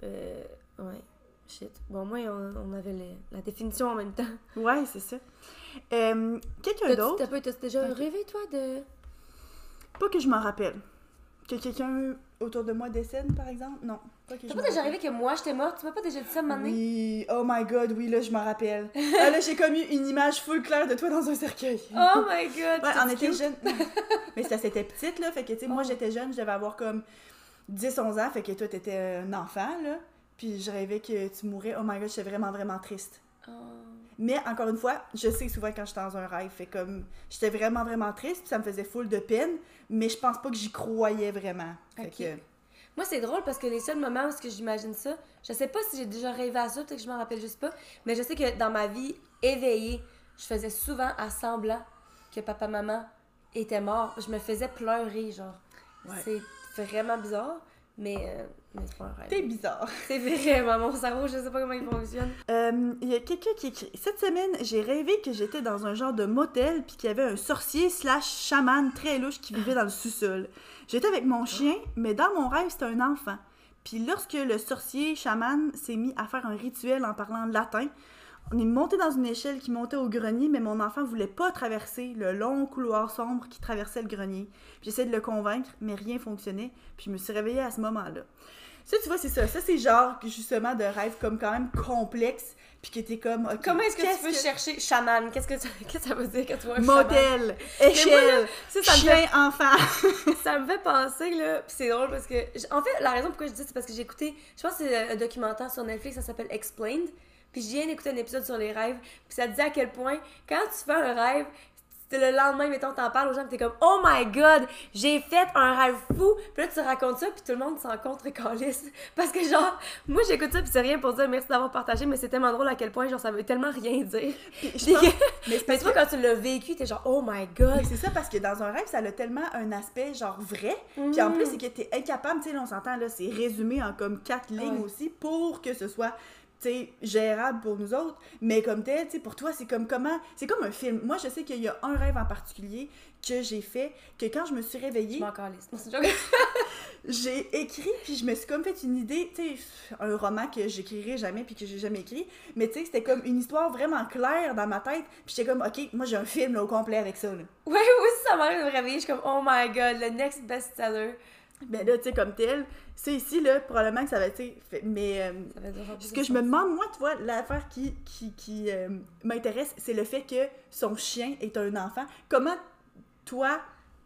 Euh, ouais. Shit. Bon, moi, on, on avait la définition en même temps. Ouais, c'est ça. Euh, Quelqu'un d'autre, t'as pas- t'as déjà rêvé, toi, de. pas que je m'en rappelle. Que quelqu'un autour de moi décède, par exemple? Non, T'as pas déjà rêvé que moi, j'étais morte? Tu m'as pas déjà dit ça un moment donné? Oui, oh my god, oui, là, je m'en rappelle. ah, là, j'ai comme eu une image full claire de toi dans un cercueil. Oh my god! Ouais, on était cute. jeunes. Mais ça, c'était petite, là. Fait que, tu sais, moi, Oh. j'étais jeune, je devais avoir comme 10-11 ans. Fait que toi, t'étais un enfant, là. Puis je rêvais que tu mourrais. Oh my god, j'étais vraiment, vraiment triste. Oh. Mais encore une fois, je sais souvent quand j'étais dans un rêve, fait comme j'étais vraiment vraiment triste, puis ça me faisait full de peine, mais je pense pas que j'y croyais vraiment. Fait Ok. que Moi, c'est drôle parce que les seuls moments où j'imagine ça, je sais pas si j'ai déjà rêvé à ça, peut-être que je m'en rappelle juste pas, mais je sais que dans ma vie éveillée, je faisais souvent à semblant que papa-maman était mort. Je me faisais pleurer, genre. Ouais. C'est vraiment bizarre, mais, euh, mais c'est pas un rêve. t'es bizarre. C'est vraiment mon cerveau, je sais pas comment il fonctionne. Euh, Il y a quelqu'un qui écrit Cette semaine, j'ai rêvé que j'étais dans un genre de motel, puis qu'il y avait un sorcier slash chaman très louche qui vivait dans le sous-sol. J'étais avec mon chien, mais dans mon rêve, c'était un enfant. Puis lorsque le sorcier chaman s'est mis à faire un rituel en parlant latin, on est monté dans une échelle qui montait au grenier, mais mon enfant voulait pas traverser le long couloir sombre qui traversait le grenier. Puis J'essayais de le convaincre, mais rien fonctionnait. Puis je me suis réveillée à ce moment-là. Ça, tu vois, c'est ça. Ça, c'est genre, justement, de rêve comme quand même complexe, puis que t'es comme, Comment est-ce que qu'est-ce tu peux chercher chaman? Qu'est-ce que, ça- qu'est-ce que ça veut dire quand tu vois un? Motel, moi, échelle, Ça, ça me fait chien, enfant. ça me fait penser, là, puis c'est drôle parce que, en fait, la raison pourquoi je dis ça, c'est parce que j'ai écouté, je pense que c'est un documentaire sur Netflix, ça s'appelle Explained, puis je viens d'écouter un épisode sur les rêves, puis ça te dit à quel point, quand tu fais un rêve, le lendemain, mettons, t'en parles aux gens, t'es comme, oh my god, j'ai fait un rêve fou, puis là, tu racontes ça, puis tout le monde s'en contre calisse. Parce que, genre, moi, j'écoute ça, puis c'est rien pour dire merci d'avoir partagé, mais c'est tellement drôle à quel point, genre, ça veut tellement rien dire. Puis je pense- que- Mais c'est que- quand tu l'as vécu, t'es genre, oh my god. mais c'est ça parce que dans un rêve, ça a tellement un aspect genre vrai. Puis en Mhm. plus, c'est que t'es incapable, tu sais, on s'entend, là, c'est résumé en comme quatre lignes aussi pour que ce soit, gérable pour nous autres. Mais comme tel, tu pour toi, c'est comme comment. C'est comme un film. Moi, je sais qu'il y a un rêve en particulier que j'ai fait, que quand je me suis réveillée, c'est j'ai écrit, puis je me suis comme fait une idée, tu sais, un roman que j'écrirai jamais, puis que j'ai jamais écrit, mais tu sais, c'était comme une histoire vraiment claire dans ma tête, puis j'étais comme, ok, moi j'ai un film là, au complet avec ça, là. Ouais, aussi, ça m'arrive de me réveiller. Je suis comme, oh my god, le next best-seller. Ben là, tu sais, comme tel, c'est ici, là, probablement que ça va, tu sais, fait- mais euh, Ça ce que je me demande, moi, tu vois, l'affaire qui, qui, qui euh, m'intéresse, c'est le fait que son chien est un enfant. Comment, toi,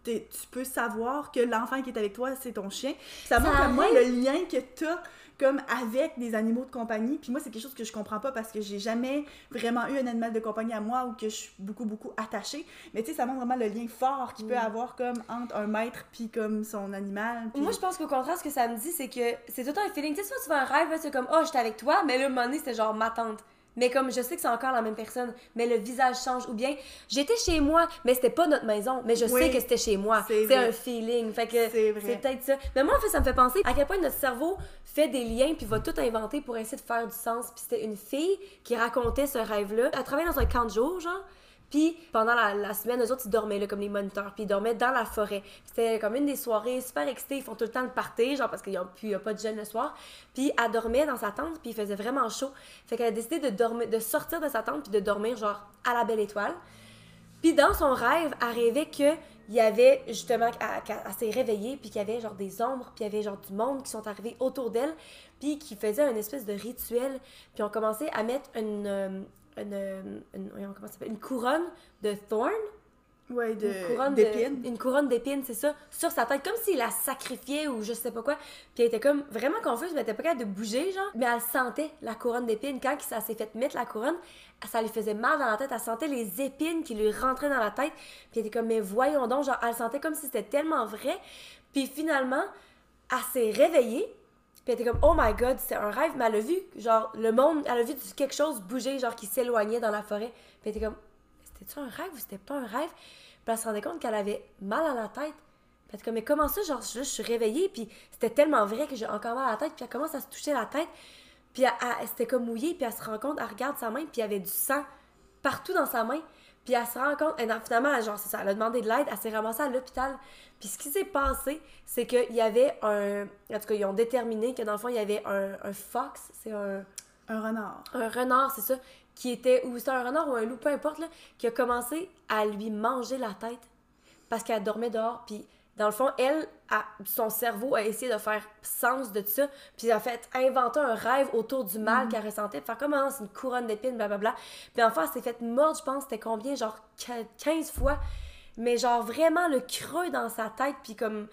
tu peux savoir que l'enfant qui est avec toi, c'est ton chien? Ça montre à moi le lien que t'as comme avec des animaux de compagnie. Puis moi, c'est quelque chose que je comprends pas parce que j'ai jamais vraiment eu un animal de compagnie à moi ou que je suis beaucoup, beaucoup attachée. Mais tu sais, ça montre vraiment le lien fort qu'il peut Mm. avoir comme entre un maître puis comme son animal. Moi, je pense qu'au contraire, ce que ça me dit, c'est que c'est tout le temps un feeling. Tu sais, soit tu fais un rêve, c'est comme, oh, j'étais avec toi, mais là, un moment donné, c'était genre ma tante. Mais comme je sais que c'est encore la même personne, mais le visage change. Ou bien, j'étais chez moi, mais c'était pas notre maison, mais je Oui, sais que c'était chez moi. c'est un feeling. Fait que c'est peut-être ça. Mais moi, en fait, ça me fait penser à quel point notre cerveau fait des liens puis va tout inventer pour essayer de faire du sens. Puis c'était une fille qui racontait ce rêve-là. Elle travaillait dans un camp de jour, genre. Puis pendant la, semaine, eux autres, ils dormaient là, comme les moniteurs. Puis ils dormaient dans la forêt. C'était comme une des soirées super excitées. Ils font tout le temps le party, genre parce qu'il n'y a, pas de jeunes le soir. Puis elle dormait dans sa tente, puis il faisait vraiment chaud. Fait qu'elle a décidé de, dormir, de sortir de sa tente, puis de dormir genre à la belle étoile. Puis dans son rêve, elle rêvait que il y avait justement, qu'elle qu'elle- elle s'est réveillée, puis qu'il y avait genre des ombres, puis il y avait genre du monde qui sont arrivés autour d'elle, puis qui faisaient une espèce de rituel. Puis on commençait à mettre une, euh, une, une, comment ça une couronne de thorn, Ouais, de, une couronne d'épines. une couronne d'épines, c'est ça, sur sa tête, comme s'il la sacrifiait ou je sais pas quoi. Puis elle était comme vraiment confuse, mais elle était pas capable de bouger, genre. Mais elle sentait la couronne d'épines. Quand ça s'est fait mettre la couronne, ça lui faisait mal dans la tête. Elle sentait les épines qui lui rentraient dans la tête. Puis elle était comme, mais voyons donc, genre, elle sentait comme si c'était tellement vrai. Puis finalement, elle s'est réveillée. Puis elle était comme, oh my god, c'est un rêve. Mais elle a vu, genre, le monde, elle a vu quelque chose bouger, genre, qui s'éloignait dans la forêt. Puis elle était comme, c'était-tu un rêve ou c'était pas un rêve? Puis elle se rendait compte qu'elle avait mal à la tête. Puis elle était comme, mais comment ça, genre, je, je suis réveillée, puis c'était tellement vrai que j'ai encore mal à la tête, puis elle commence à se toucher la tête, puis elle, elle- comme mouillée, puis elle se rend compte, elle regarde sa main, puis il y avait du sang partout dans sa main, puis elle se rend compte, et non, finalement, genre, c'est ça, elle a demandé de l'aide, elle s'est ramassée à l'hôpital, puis ce qui s'est passé, c'est qu'il y avait un, en tout cas, ils ont déterminé que dans le fond, il y avait un, un fox, c'est un, Un renard. un renard, c'est ça, qui était, ou c'était un renard ou un loup, peu importe, là, qui a commencé à lui manger la tête parce qu'elle dormait dehors. Puis, dans le fond, elle, a- son cerveau a essayé de faire sens de ça, puis a fait inventer un rêve autour du mal qu'elle ressentait, faire comme ah, c'est une couronne d'épines, blablabla. Puis enfin, elle s'est fait mordre, je pense, c'était combien, genre qu- 15 fois, mais genre vraiment le creux dans sa tête, puis comme.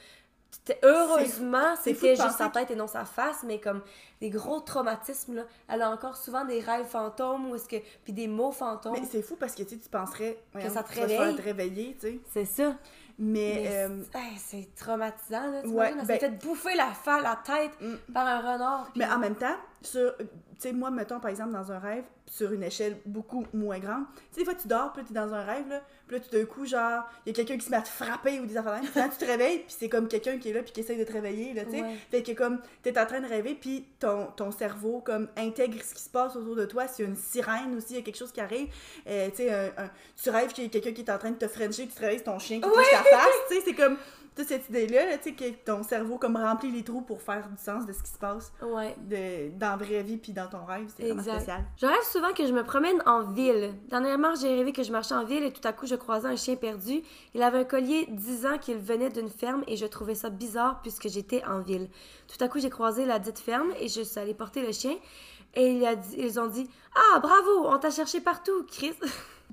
Heureusement, c'était juste sa tête et non sa face, mais comme des gros traumatismes, là. Elle a encore souvent des rêves fantômes, ou est-ce que. Puis des mots fantômes. Mais c'est fou parce que tu penserais voyons, ça te réveille. te réveiller, tu sais. C'est ça. Mais, Mais euh, c'est- hey, traumatisant, là. Tu Ouais, elle ben- fait bouffer la, la tête Mm. par un renard. mais en même temps, tu sais, moi, mettons par exemple dans un rêve, sur une échelle beaucoup moins grande, tu sais, des fois tu dors, puis là, t'es dans un rêve, là, puis là, tout d'un coup, genre, il y a quelqu'un qui se met à te frapper ou des affaires de. Finalement, tu te réveilles, puis c'est comme quelqu'un qui est là, puis qui essaye de te réveiller, là, tu sais. Ouais. Fait que comme, t'es en train de rêver, puis ton, ton cerveau, comme, intègre ce qui se passe autour de toi. S'il y a une sirène aussi, il y a quelque chose qui arrive, euh, tu sais, tu rêves qu'il y a quelqu'un qui est en train de te frencher, tu te réveilles, c'est ton chien qui touche ta face, tu sais, c'est comme, toute cette idée-là, là, tu sais, que ton cerveau, comme, remplit les trous pour faire du sens de ce qui se passe Ouais. de, dans la vraie vie puis dans ton rêve, c'est vraiment spécial. Je rêve souvent que je me promène en ville. Dernièrement, j'ai rêvé que je marchais en ville et tout à coup, je croisais un chien perdu. Il avait un collier disant qu'il venait d'une ferme et je trouvais ça bizarre puisque j'étais en ville. Tout à coup, j'ai croisé la dite ferme et je suis allée porter le chien. Et il a dit- ils ont dit Ah, bravo, on t'a cherché partout, Chris.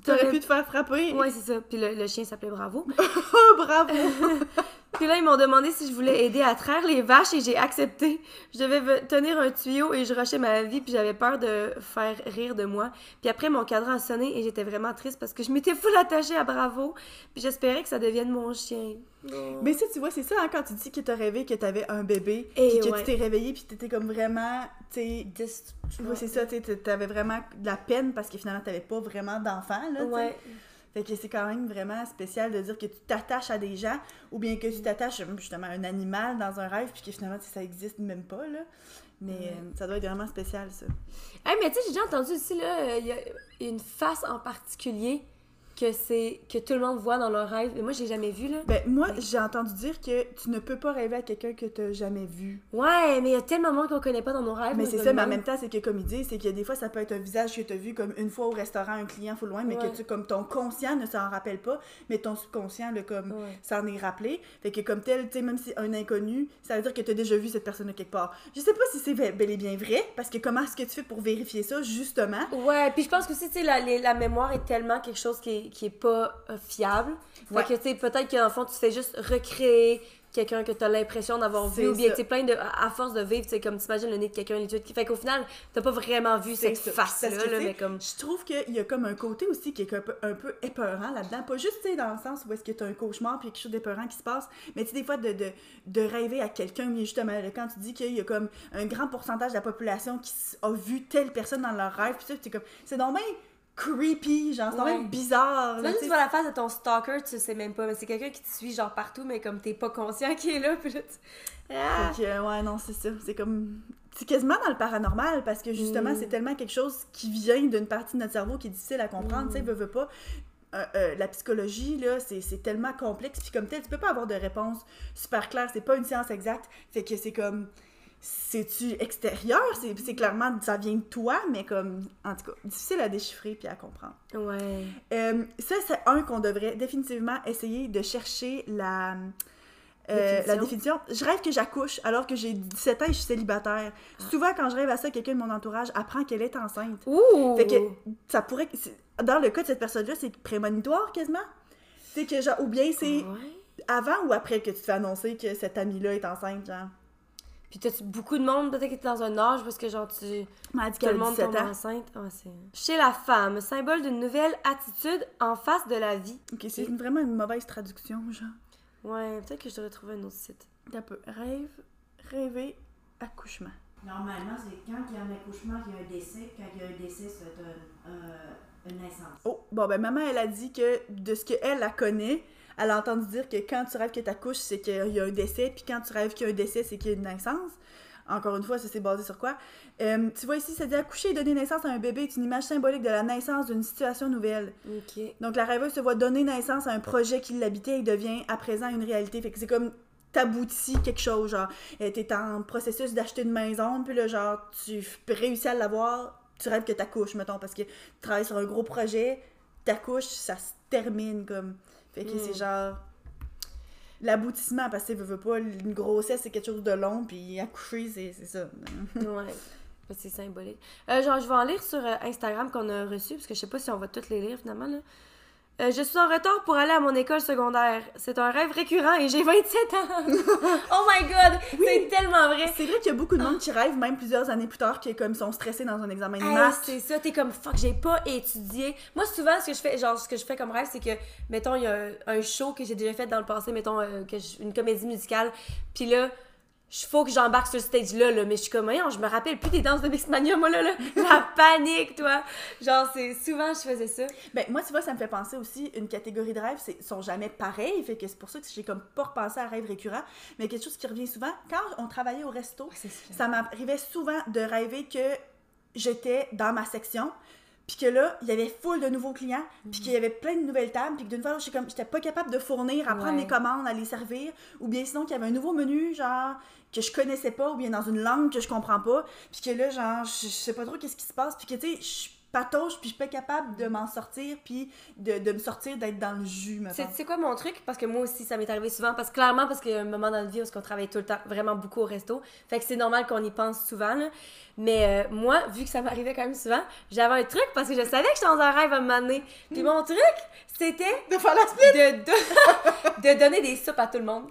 T'aurais pu te faire frapper. Ouais, c'est ça. Puis le, le chien s'appelait Bravo. Bravo! Puis là, ils m'ont demandé si je voulais aider à traire les vaches et j'ai accepté. Je devais tenir un tuyau et je rushais ma vie, puis j'avais peur de faire rire de moi. Puis après, mon cadran a sonné et j'étais vraiment triste parce que je m'étais full attachée à Bravo, puis j'espérais que ça devienne mon chien. Oh. Mais ça, tu vois, c'est ça, hein, quand tu dis que t'as rêvé que t'avais un bébé, Et puis que ouais. tu t'es réveillé, puis t'étais comme vraiment, tu sais, c'est ça, tu sais, t'avais vraiment de la peine parce que finalement, t'avais pas vraiment d'enfant, là. Ouais. Fait que c'est quand même vraiment spécial de dire que tu t'attaches à des gens ou bien que tu t'attaches euh, justement à un animal dans un rêve puis que finalement ça existe même pas là. Mais euh, ça doit être vraiment spécial ça. Hey, mais tu sais, j'ai déjà entendu aussi, là, euh, il y a une face en particulier que c'est que tout le monde voit dans leur rêve. Mais moi, j'ai jamais vu, là. Ben moi j'ai entendu dire que tu ne peux pas rêver à quelqu'un que t'as jamais vu. Ouais, mais il y a tellement de monde qu'on connaît pas dans nos rêves. Mais c'est ça, mais en même temps, c'est que comme il dit, c'est que des fois, ça peut être un visage que tu as vu comme une fois au restaurant, un client full loin, mais Ouais. que tu, comme ton conscient ne s'en rappelle pas, mais ton subconscient, le comme, Ouais. s'en est rappelé. Fait que comme tel, tu sais, même si un inconnu, ça veut dire que tu as déjà vu cette personne quelque part. Je sais pas si c'est bel et bien vrai, parce que comment est-ce que tu fais pour vérifier ça, justement? Ouais, puis je pense que aussi, tu sais, la, la mémoire est tellement quelque chose qui est, qui est pas euh, fiable. Fait Ouais. que, tu sais, peut-être qu'en fond, tu fais juste recréer quelqu'un que tu as l'impression d'avoir vu, ou bien, tu plein de. À force de vivre, tu sais, comme t'imagines le nez de quelqu'un, les trucs. Fait qu'au final, t'as pas vraiment vu cette ça. face-là, Parce que, là, mais comme. Je trouve qu'il y a comme un côté aussi qui est un peu, un peu épeurant là-dedans. Pas juste, tu sais, dans le sens où est-ce que tu as un cauchemar puis quelque chose d'épeurant qui se passe, mais tu sais, des fois, de, de, de rêver à quelqu'un, mais justement, quand tu dis qu'il y a comme un grand pourcentage de la population qui a vu telle personne dans leur rêve, puis ça, c'est comme, c'est normal creepy, genre, c'est Ouais. bizarre. là, tu vois la face de ton stalker, tu sais même pas, mais c'est quelqu'un qui te suit genre partout, mais comme t'es pas conscient qu'il est là, puis là, tu... Ah! Fait que, euh, ouais, non, c'est ça. C'est comme. C'est quasiment dans le paranormal parce que justement, Mm. c'est tellement quelque chose qui vient d'une partie de notre cerveau qui est difficile à comprendre. Tu sais, veux, veux pas. Euh, euh, la psychologie, là, c'est c'est tellement complexe. Puis comme tel, tu peux pas avoir de réponse super claire. C'est pas une science exacte. Fait que c'est comme. C'est-tu extérieur? C'est clairement, ça vient de toi, mais comme. En tout cas, difficile à déchiffrer puis à comprendre. Ouais. Euh, ça, c'est un qu'on devrait définitivement essayer de chercher la, euh, la définition. Je rêve que j'accouche alors que j'ai 17 ans et je suis célibataire. Souvent, quand je rêve à ça, quelqu'un de mon entourage apprend qu'elle est enceinte. Ouh! Fait que ça pourrait. Dans le cas de cette personne-là, c'est prémonitoire quasiment. C'est que, genre, ou bien c'est Ouais? avant ou après que tu te fais annoncer que cette amie-là est enceinte, genre. Puis t'as-tu beaucoup de monde, peut-être que t'es dans un âge parce que genre tu... M'a dit qu'elle monde 17 tombe ans. enceinte. Ah, c'est- Chez la femme, symbole d'une nouvelle attitude en face de la vie. Ok, c'est vraiment une mauvaise traduction, genre. Ouais, peut-être que je devrais trouver un autre site. Un peu. Rêve, rêver, accouchement. Normalement, c'est quand il y a un accouchement, qu'il y a un décès. Quand il y a un décès, c'est un, un- une naissance. Oh, bon, ben maman, elle a dit que de ce qu'elle la connaît, elle a entendu dire que quand tu rêves que t'accouches, c'est qu'il y a un décès, puis quand tu rêves qu'il y a un décès, c'est qu'il y a une naissance. Encore une fois, ça c'est basé sur quoi? Euh, tu vois ici, ça dit accoucher et donner naissance à un bébé est une image symbolique de la naissance d'une situation nouvelle. Donc la rêveuse se voit donner naissance à un projet qui l'habitait et devient à présent une réalité. Fait que c'est comme t'aboutis quelque chose, genre, euh, t'es en processus d'acheter une maison, puis là, genre, tu réussis à l'avoir, tu rêves que t'accouches, mettons, parce que tu travailles sur un gros projet, t'accouches, ça se termine, comme. Fait que Mm. c'est genre. L'aboutissement, parce que, veux, veux pas, une grossesse, c'est quelque chose de long, puis accoucher, c'est c'est ça. Ouais. C'est symbolique. Euh, genre, je vais en lire sur euh, Instagram qu'on a reçu, parce que je sais pas si on va toutes les lire finalement. Là. Euh, je suis en retard pour aller à mon école secondaire. C'est un rêve récurrent et j'ai 27 ans. oh my god, c'est tellement vrai. C'est vrai qu'il y a beaucoup de monde qui rêve, même plusieurs années plus tard, qui comme sont stressés dans un examen de Hey, maths. c'est ça, t'es comme fuck, j'ai pas étudié. Moi, souvent, ce que je fais, genre, ce que je fais comme rêve, c'est que, mettons, il y a un, un show que j'ai déjà fait dans le passé, mettons, euh, que je- une comédie musicale, puis là, il faut que j'embarque sur le stage là, là, mais je suis comme, voyons, je me rappelle plus des danses de Mixmania, moi, là, là, la panique, toi. Genre, c'est souvent, je faisais ça. Ben, moi, tu vois, ça me fait penser aussi, une catégorie de rêves, c'est sont jamais pareils, fait que c'est pour ça que j'ai comme pas repensé à rêve récurrent, mais quelque chose qui revient souvent, quand on travaillait au resto, ça m'arrivait souvent de rêver que j'étais dans ma section, puis que là, il y avait full de nouveaux clients, puis qu'il y avait plein de nouvelles tables, puis que d'une fois, j'étais comme, j'étais pas capable de fournir, à prendre Ouais. les commandes, à les servir, ou bien sinon qu'il y avait un nouveau menu, genre, que je connaissais pas, ou bien dans une langue que je comprends pas, puis que là, genre, je, je sais pas trop qu'est-ce qui se passe, puis que, tu sais, je patauge, puis je suis pas capable de m'en sortir, puis de, de me sortir, d'être dans le jus. C'est tu sais quoi mon truc? Parce que moi aussi, ça m'est arrivé souvent. Parce que clairement, parce qu'il y a un moment dans notre vie où on travaille tout le temps vraiment beaucoup au resto. Fait que c'est normal qu'on y pense souvent. Là. Mais euh, moi, vu que ça m'arrivait quand même souvent, j'avais un truc parce que je savais que j'étais dans un rêve à un moment donné. Puis mon truc, c'était De faire la split! de, de, de donner des soupes à tout le monde.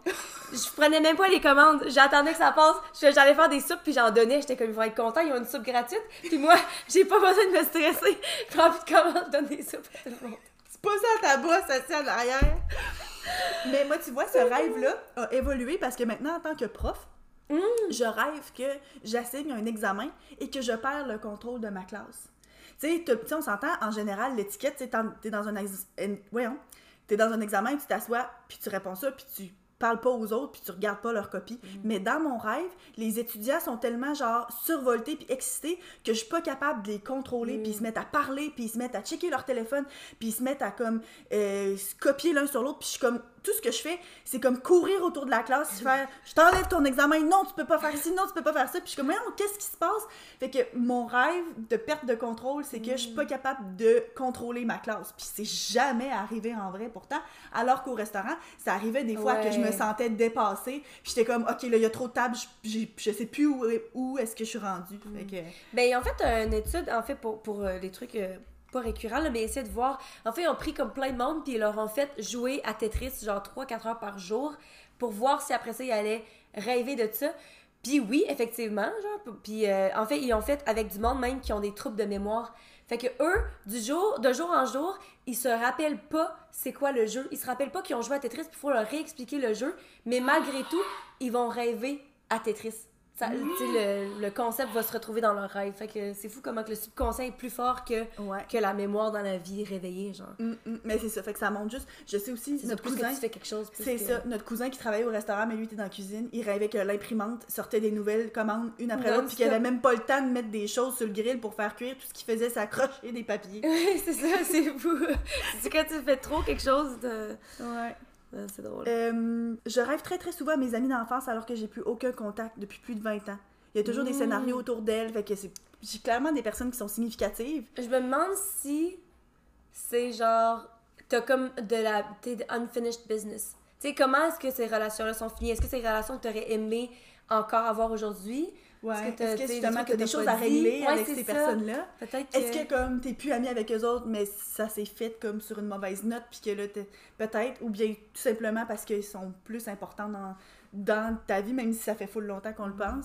Je prenais même pas les commandes. J'attendais que ça passe. J'allais faire des soupes, puis j'en donnais. J'étais comme, ils vont être contents, ils ont une soupe gratuite. Puis moi, j'ai pas besoin de me stresser. Je prends plus de commandes, je donne des soupes à tout le monde. C'est pas ça ta bosse assis en arrière. Mais moi, tu vois, ce rêve-là a évolué parce que maintenant, en tant que prof, je rêve que j'assigne un examen et que je perds le contrôle de ma classe. Tu sais, on s'entend, en général, l'étiquette, tu t'es dans un, ex- t'es dans un examen, tu t'assois, puis tu réponds ça, puis tu parles pas aux autres, puis tu regardes pas leur copie. Mais dans mon rêve, les étudiants sont tellement, genre, survoltés puis excités que je suis pas capable de les contrôler, puis ils se mettent à parler, puis ils se mettent à checker leur téléphone, puis ils se mettent à, comme, euh, se copier l'un sur l'autre, puis je suis comme, tout ce que je fais, c'est comme courir autour de la classe, faire, je t'enlève ton examen, non, tu peux pas faire ci, non, tu peux pas faire ça, puis je suis comme, Voyons, qu'est-ce qui se passe? Fait que mon rêve de perte de contrôle, c'est que je suis pas capable de contrôler ma classe. Puis c'est jamais arrivé en vrai pourtant. Alors qu'au restaurant, ça arrivait des fois que je me sentais dépassée. Puis j'étais comme, OK, là, il y a trop de tables, je, je sais plus où, où est-ce que je suis rendue. Fait que... Ben, en fait, une étude, en fait, pour, pour euh, les trucs euh, pas récurrents, là, mais essayer de voir. En fait, ils ont pris comme plein de monde, puis ils leur ont fait jouer à Tetris, genre 3-4 heures par jour, pour voir si après ça, ils allaient rêver de ça. Puis oui, effectivement, genre. Puis euh, en fait, ils ont fait avec du monde même qui ont des troubles de mémoire. Fait que eux, du jour, de jour en jour, ils se rappellent pas c'est quoi le jeu. Ils se rappellent pas qu'ils ont joué à Tetris, puis il faut leur réexpliquer le jeu. Mais malgré tout, ils vont rêver à Tetris. Ça, le, le concept va se retrouver dans leur rêve. Fait que c'est fou comment que le subconscient est plus fort que, Ouais. que la mémoire dans la vie réveillée, genre. Mm, mm. mais c'est ça, fait que ça monte juste. Je sais aussi, notre cousin. que tu fais quelque chose. C'est que- ça, notre cousin qui travaillait au restaurant, mais lui était dans la cuisine, il rêvait que l'imprimante sortait des nouvelles commandes une après l'autre, puis qu'il Non-stop. avait même pas le temps de mettre des choses sur le grill pour faire cuire. Tout ce qu'il faisait, c'est accrocher des papiers. Ouais, c'est ça, c'est fou. c'est quand tu fais trop quelque chose de. Ouais. Ouais, c'est drôle. Euh, je rêve très très souvent à mes amis d'enfance alors que j'ai plus aucun contact depuis plus de 20 ans. Il y a toujours des Mm. scénarios autour d'elles, fait que c'est j'ai clairement des personnes qui sont significatives. Je me demande si c'est genre. T'as comme de la. T'es unfinished business. Tu sais, comment est-ce que ces relations-là sont finies? Est-ce que des relations que t'aurais aimé encore avoir aujourd'hui? Ouais. Est-ce que que justement t'as que des choses à régler Ouais, avec ces personnes-là? Peut-être que. Est-ce que comme t'es plus ami avec eux autres, mais ça s'est fait comme sur une mauvaise note, puis que là t'es- peut-être, ou bien tout simplement parce qu'ils sont plus importants dans, dans ta vie, même si ça fait full longtemps qu'on le pense.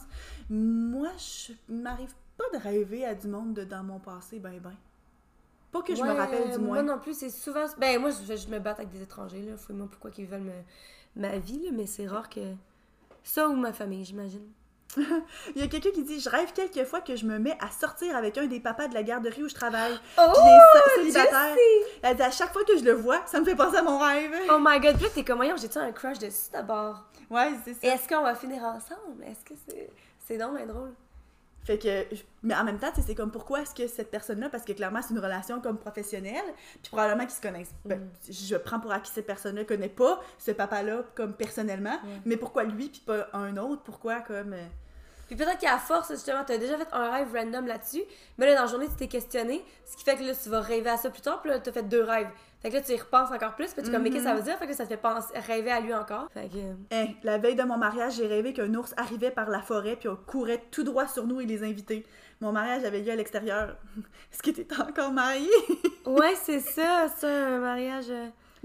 Moi, je m'arrive pas de rêver à du monde de dans mon passé, ben ben. Pas que je me rappelle du Moi moins. non plus, c'est souvent. Ben, moi, je, je me batte avec des étrangers, là. Fouille-moi pourquoi qu'ils veulent me- ma vie, là, mais c'est rare que. Ça ou ma famille, j'imagine. Il y a quelqu'un qui dit Je rêve quelquefois que je me mets à sortir avec un des papas de la garderie où je travaille. Oh! Il est célibataire. Elle dit À chaque fois que je le vois, ça me fait penser à mon rêve. Oh my god, puis t'es comme, voyons, j'ai-tu un crush dessus d'abord? Ouais, c'est ça. Est-ce qu'on va finir ensemble? Est-ce que c'est. C'est donc drôle? Fait que, mais en même temps, c'est comme pourquoi est-ce que cette personne-là, parce que clairement c'est une relation comme professionnelle, puis probablement qu'ils se connaissent. Ben, Mhm. je prends pour acquis cette personne-là connaît pas ce papa-là comme personnellement, Ouais. mais pourquoi lui puis pas un autre? Pourquoi comme euh, Puis peut-être qu'à force, justement, t'as déjà fait un rêve random là-dessus, mais là, dans la journée, tu t'es questionné, ce qui fait que là, tu vas rêver à ça plus tard, puis là, t'as fait deux rêves. Fait que là, tu y repenses encore plus, puis tu es comme, mais qu'est-ce que ça veut dire? Fait que là, ça te fait penser, rêver à lui encore. Fait que. Hein, la veille de mon mariage, j'ai rêvé qu'un ours arrivait par la forêt puis on courait tout droit sur nous et les invités. Mon mariage avait lieu à l'extérieur. Est-ce que t'étais encore mariée? Ouais, c'est ça, ça, un mariage.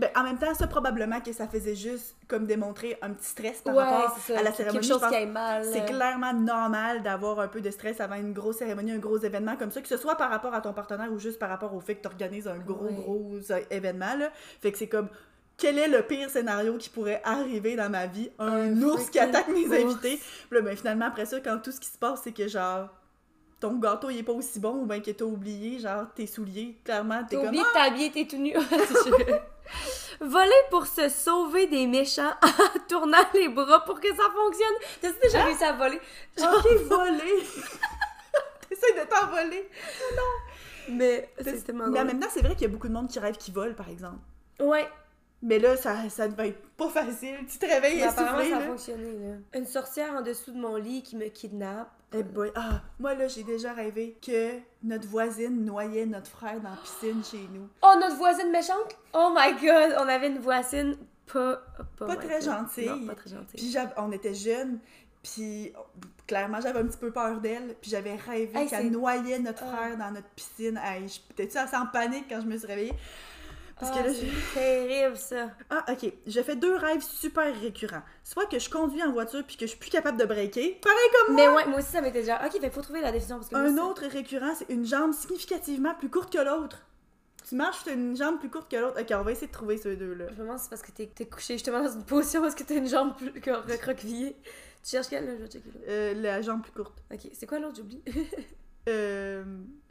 Ben, en même temps, ça, probablement que ça faisait juste comme démontrer un petit stress par Ouais, rapport à la Quelque cérémonie. chose Je pense qui mal. C'est euh. clairement normal d'avoir un peu de stress avant une grosse cérémonie, un gros événement comme ça, que ce soit par rapport à ton partenaire ou juste par rapport au fait que tu organises un gros, Ouais. gros euh, événement. Là. Fait que c'est comme, quel est le pire scénario qui pourrait arriver dans ma vie? Un, Un ours qui attaque mes ours. invités. Puis là, ben, finalement, après ça, quand tout ce qui se passe, c'est que genre, ton gâteau, il est pas aussi bon ou bien que t'as oublié, genre, tes souliers, clairement, t'es T'as comme... oublié que t'as habillé tes tout nu. Voler pour se sauver des méchants en tournant les bras pour que ça fonctionne. T'as déjà réussi à voler? Ok, voler! T'essayes de t'envoler! Mais C'est- tellement Mais en même temps, c'est vrai qu'il y a beaucoup de monde qui rêve qui vole, par exemple. Ouais, Mais là, ça, ça devait être pas facile. Tu te réveilles mais apparemment ça a là. fonctionné. Là. Une sorcière en dessous de mon lit qui me kidnappe. Eh boy, ah, moi là, j'ai déjà rêvé que notre voisine noyait notre frère dans la piscine chez nous. Oh, notre voisine méchante? Oh my god, on avait une voisine pas... Pas, très gentille. Non, pas très gentille. Puis on était jeunes, puis clairement, j'avais un petit peu peur d'elle, puis j'avais rêvé Hey, qu'elle noyait notre Ah. frère dans notre piscine. Hey, j'étais-tu assez en panique quand je me suis réveillée? Parce Ah, que là, c'est j'ai- terrible ça. Ah, ok. J'ai fait deux rêves super récurrents. Soit que je conduis en voiture puis que je suis plus capable de breaker. Pareil comme Mais ouais, moi aussi ça m'était déjà... Ok, fait faut trouver la définition parce que moi, Un autre récurrent, c'est une jambe significativement plus courte que l'autre. Tu marches, t'as une jambe plus courte que l'autre. Ok, on va essayer de trouver ces deux-là. Je me demande si c'est parce que t'es t'es couché justement dans une position parce que t'as une jambe plus que- recroquevillée. Tu cherches quelle là? Je vais checker là. Euh, la jambe plus courte. Ok, c'est quoi l'autre? J'oublie. Euh...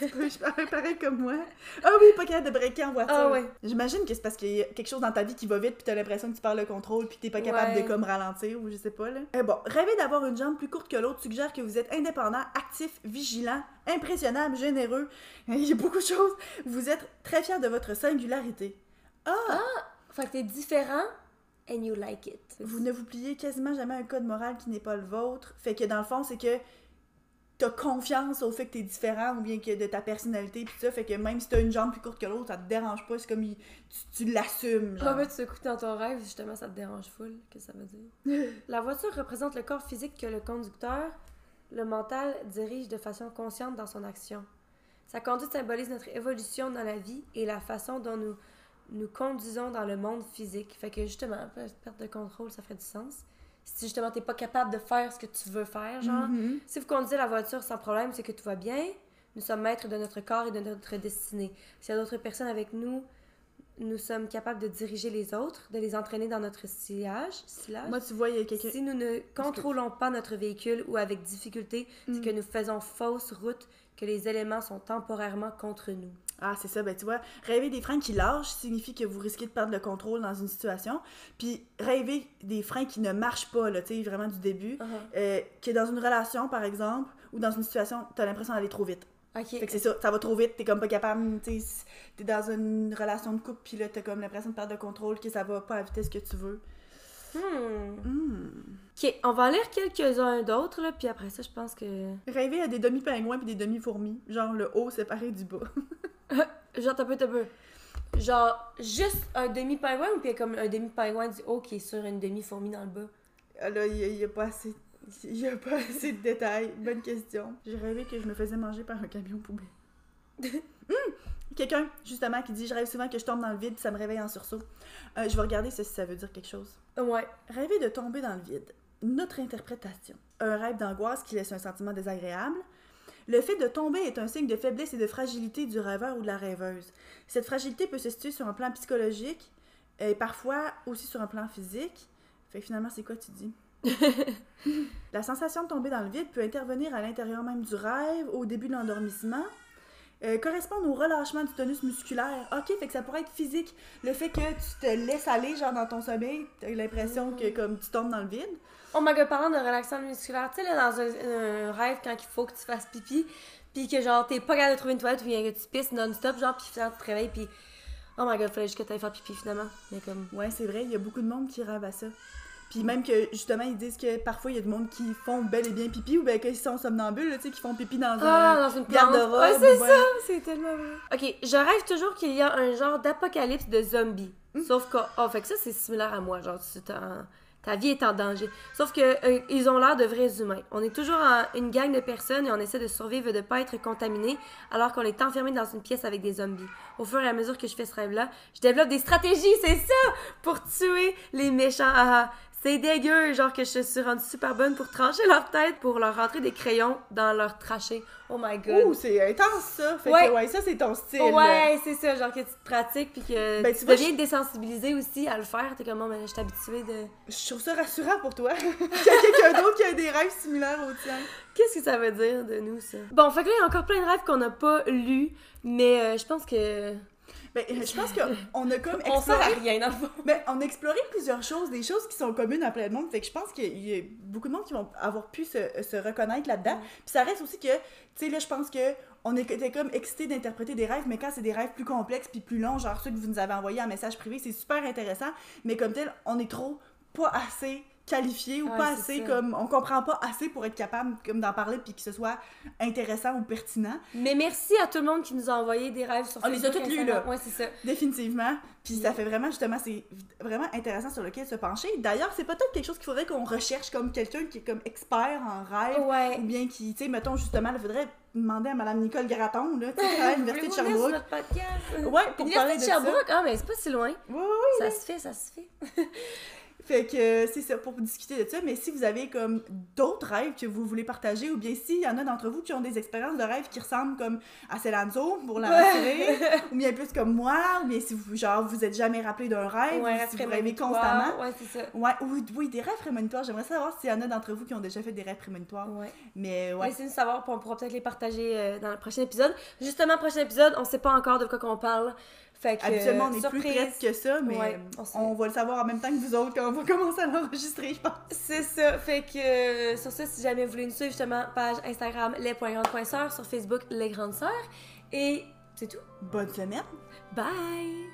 je parais pareil comme moi. Ah oui, pas capable de breaker en voiture. Ah ouais. J'imagine que c'est parce qu'il y a quelque chose dans ta vie qui va vite puis t'as l'impression que tu perds le contrôle puis t'es pas capable Ouais. de comme ralentir ou je sais pas là. Eh bon, rêver d'avoir une jambe plus courte que l'autre suggère que vous êtes indépendant, actif, vigilant, impressionnable, généreux. Il y a beaucoup de choses. Vous êtes très fier de votre singularité. Ah! Fait que t'es différent and you like it. Vous ne vous pliez quasiment jamais à un code moral qui n'est pas le vôtre. Fait que dans le fond, c'est que t'as confiance au fait que t'es différent ou bien que de ta personnalité pis ça. Fait que même si t'as une jambe plus courte que l'autre, ça te dérange pas. C'est comme il- tu, tu l'assumes. En genre. fait, tu t'écoutes dans ton rêve, justement, ça te dérange full. Qu'est-ce que ça veut dire? La voiture représente le corps physique que le conducteur, le mental, dirige de façon consciente dans son action. Sa conduite symbolise notre évolution dans la vie et la façon dont nous nous conduisons dans le monde physique. Fait que justement, perte de contrôle, ça ferait du sens. Si justement t'es pas capable de faire ce que tu veux faire, genre, Mhm. si vous conduisez la voiture sans problème, c'est que tout va bien. Nous sommes maîtres de notre corps et de notre destinée. S'il y a d'autres personnes avec nous, nous sommes capables de diriger les autres, de les entraîner dans notre sillage. sillage. Moi, tu vois, il y a quelqu'un. si nous ne contrôlons pas notre véhicule ou avec difficulté, Mm. c'est que nous faisons fausse route, que les éléments sont temporairement contre nous. Ah, c'est ça, ben tu vois, rêver des freins qui lâchent signifie que vous risquez de perdre le contrôle dans une situation. Puis rêver des freins qui ne marchent pas, là, tu sais, vraiment du début, Uh-huh. euh, que dans une relation, par exemple, ou dans une situation, t'as l'impression d'aller trop vite. Ok. Fait que c'est ça, ça va trop vite, t'es comme pas capable, tu sais, t'es dans une relation de couple, puis là, t'as comme l'impression de perdre le contrôle, que ça va pas à la vitesse que tu veux. Hmm. Hmm. Ok, on va en lire quelques-uns d'autres, là, puis après ça, je pense que... Rêver à des demi-pingouins puis des demi-fourmis, genre le haut séparé du bas. Genre, t'as peu, t'as peu. Genre, juste un demi-pingouin ou puis comme un demi-pingouin du haut qui est sur une demi-fourmi dans le bas? Ah là, il y, a- pas assez... Il a pas assez de détails. Bonne question. J'ai rêvé que je me faisais manger par un camion poubelle. Hmm! Quelqu'un, justement, qui dit Je rêve souvent que je tombe dans le vide, ça me réveille en sursaut. Euh, je vais regarder si ça veut dire quelque chose. Ouais. Rêver de tomber dans le vide. Notre interprétation. Un rêve d'angoisse qui laisse un sentiment désagréable. Le fait de tomber est un signe de faiblesse et de fragilité du rêveur ou de la rêveuse. Cette fragilité peut se situer sur un plan psychologique et parfois aussi sur un plan physique. Fait que finalement, c'est quoi tu dis? la sensation de tomber dans le vide peut intervenir à l'intérieur même du rêve, au début de l'endormissement. Euh, correspondent au relâchement du tonus musculaire. Ok, fait que ça pourrait être physique. Le fait que tu te laisses aller, genre dans ton sommeil, t'as l'impression que comme tu tombes dans le vide. Oh my god, parlant de relaxant musculaire, tu sais, là, dans un, un rêve, quand il faut que tu fasses pipi, puis que genre, t'es pas capable de trouver une toilette, ou bien que tu pisses non-stop, genre, puis finalement, tu te réveilles, puis oh my god, fallait juste que t'ailles faire pipi finalement. Mais comme. Ouais, c'est vrai, il y a beaucoup de monde qui rêve à ça. Puis même que, justement, ils disent que parfois, il y a du monde qui font bel et bien pipi, ou bien qu'ils sont somnambules, tu sais, qui font pipi dans Ah, un dans une plante. Ouais, c'est ouais. ça, c'est tellement vrai. Ok, je rêve toujours qu'il y a un genre d'apocalypse de zombies. Sauf que, oh, fait que ça, c'est similaire à moi. Genre, tu t'es en- ta vie est en danger. Sauf que euh, ils ont l'air de vrais humains. On est toujours en- une gang de personnes et on essaie de survivre et de pas être contaminé alors qu'on est enfermé dans une pièce avec des zombies. Au fur et à mesure que je fais ce rêve-là, je développe des stratégies, c'est ça, pour tuer les méchants. Ah, ah. C'est dégueu, genre que je suis rendue super bonne pour trancher leur tête, pour leur rentrer des crayons dans leur trachée. Oh my god. Ouh, c'est intense ça! Fait Ouais. que, ouais, ça, c'est ton style. Ouais, c'est ça, genre que tu te pratiques puis que Ben, tu, tu vois, deviens désensibilisé aussi à le faire. T'es comme, oh, mais je suis habituée de. Je trouve ça rassurant pour toi. Qu'il y a quelqu'un d'autre qui a des rêves similaires aux tiens. Qu'est-ce que ça veut dire de nous, ça? Bon, fait que là, il y a encore plein de rêves qu'on n'a pas lus, mais euh, je pense que. Ben, je pense qu'on a comme On sert à exploré... rien, dans le. Ben, on a exploré plusieurs choses, des choses qui sont communes à plein de monde. Fait que je pense qu'il y a beaucoup de monde qui vont avoir pu se, se reconnaître là-dedans. Puis ça reste aussi que, tu sais, là, je pense que on était comme excités d'interpréter des rêves, mais quand c'est des rêves plus complexes puis plus longs, genre ceux que vous nous avez envoyés en message privé, c'est super intéressant. Mais comme tel, on est trop pas assez qualifié ou Ouais, pas assez ça. comme on comprend pas assez pour être capable comme d'en parler puis que ce soit intéressant ou pertinent Mais merci à tout le monde qui nous a envoyé des rêves sur On les a Facebook, toutes lus, là. Ouais, c'est ça. Définitivement. Puis ça fait vraiment, justement, c'est vraiment intéressant sur lequel se pencher. D'ailleurs, c'est peut-être quelque chose qu'il faudrait qu'on recherche comme quelqu'un qui est comme expert en rêve. Ouais. Ou bien qui, tu sais, mettons, justement, il faudrait demander à Madame Nicole Garaton, là, tu sais, à l'Université de Sherbrooke. notre podcast? Ouais, pour parler de de Sherbrooke? Ah, mais c'est pas si loin. Ouais, ouais. Ça se fait, ça se fait. Fait que c'est ça pour discuter de ça. Mais si vous avez comme d'autres rêves que vous voulez partager, ou bien s'il y en a d'entre vous qui ont des expériences de rêve qui ressemblent comme à Célanzo, pour la rassurer, ou bien plus comme moi, ou bien si vous, genre, vous êtes jamais rappelé d'un rêve, Ouais, ou si vous rêvez constamment. Ouais, c'est ça. Ouais, oui, oui, des rêves prémonitoires. J'aimerais savoir s'il y en a d'entre vous qui ont déjà fait des rêves prémonitoires. Ouais. Mais ouais. Laissez-nous savoir, puis on pourra peut-être les partager euh, dans le prochain épisode. Justement, prochain épisode, on sait pas encore de quoi qu'on parle. Fait que, Habituellement, on est plus prête que ça, mais euh, on, va le savoir en même temps que vous autres quand on va commencer à l'enregistrer, je pense. C'est ça. Fait que euh, sur ça, si jamais vous voulez nous suivre, justement, page Instagram les.grandes.sœurs, sur Facebook Les Grandes Sœurs. Et c'est tout. Bonne semaine. Bye!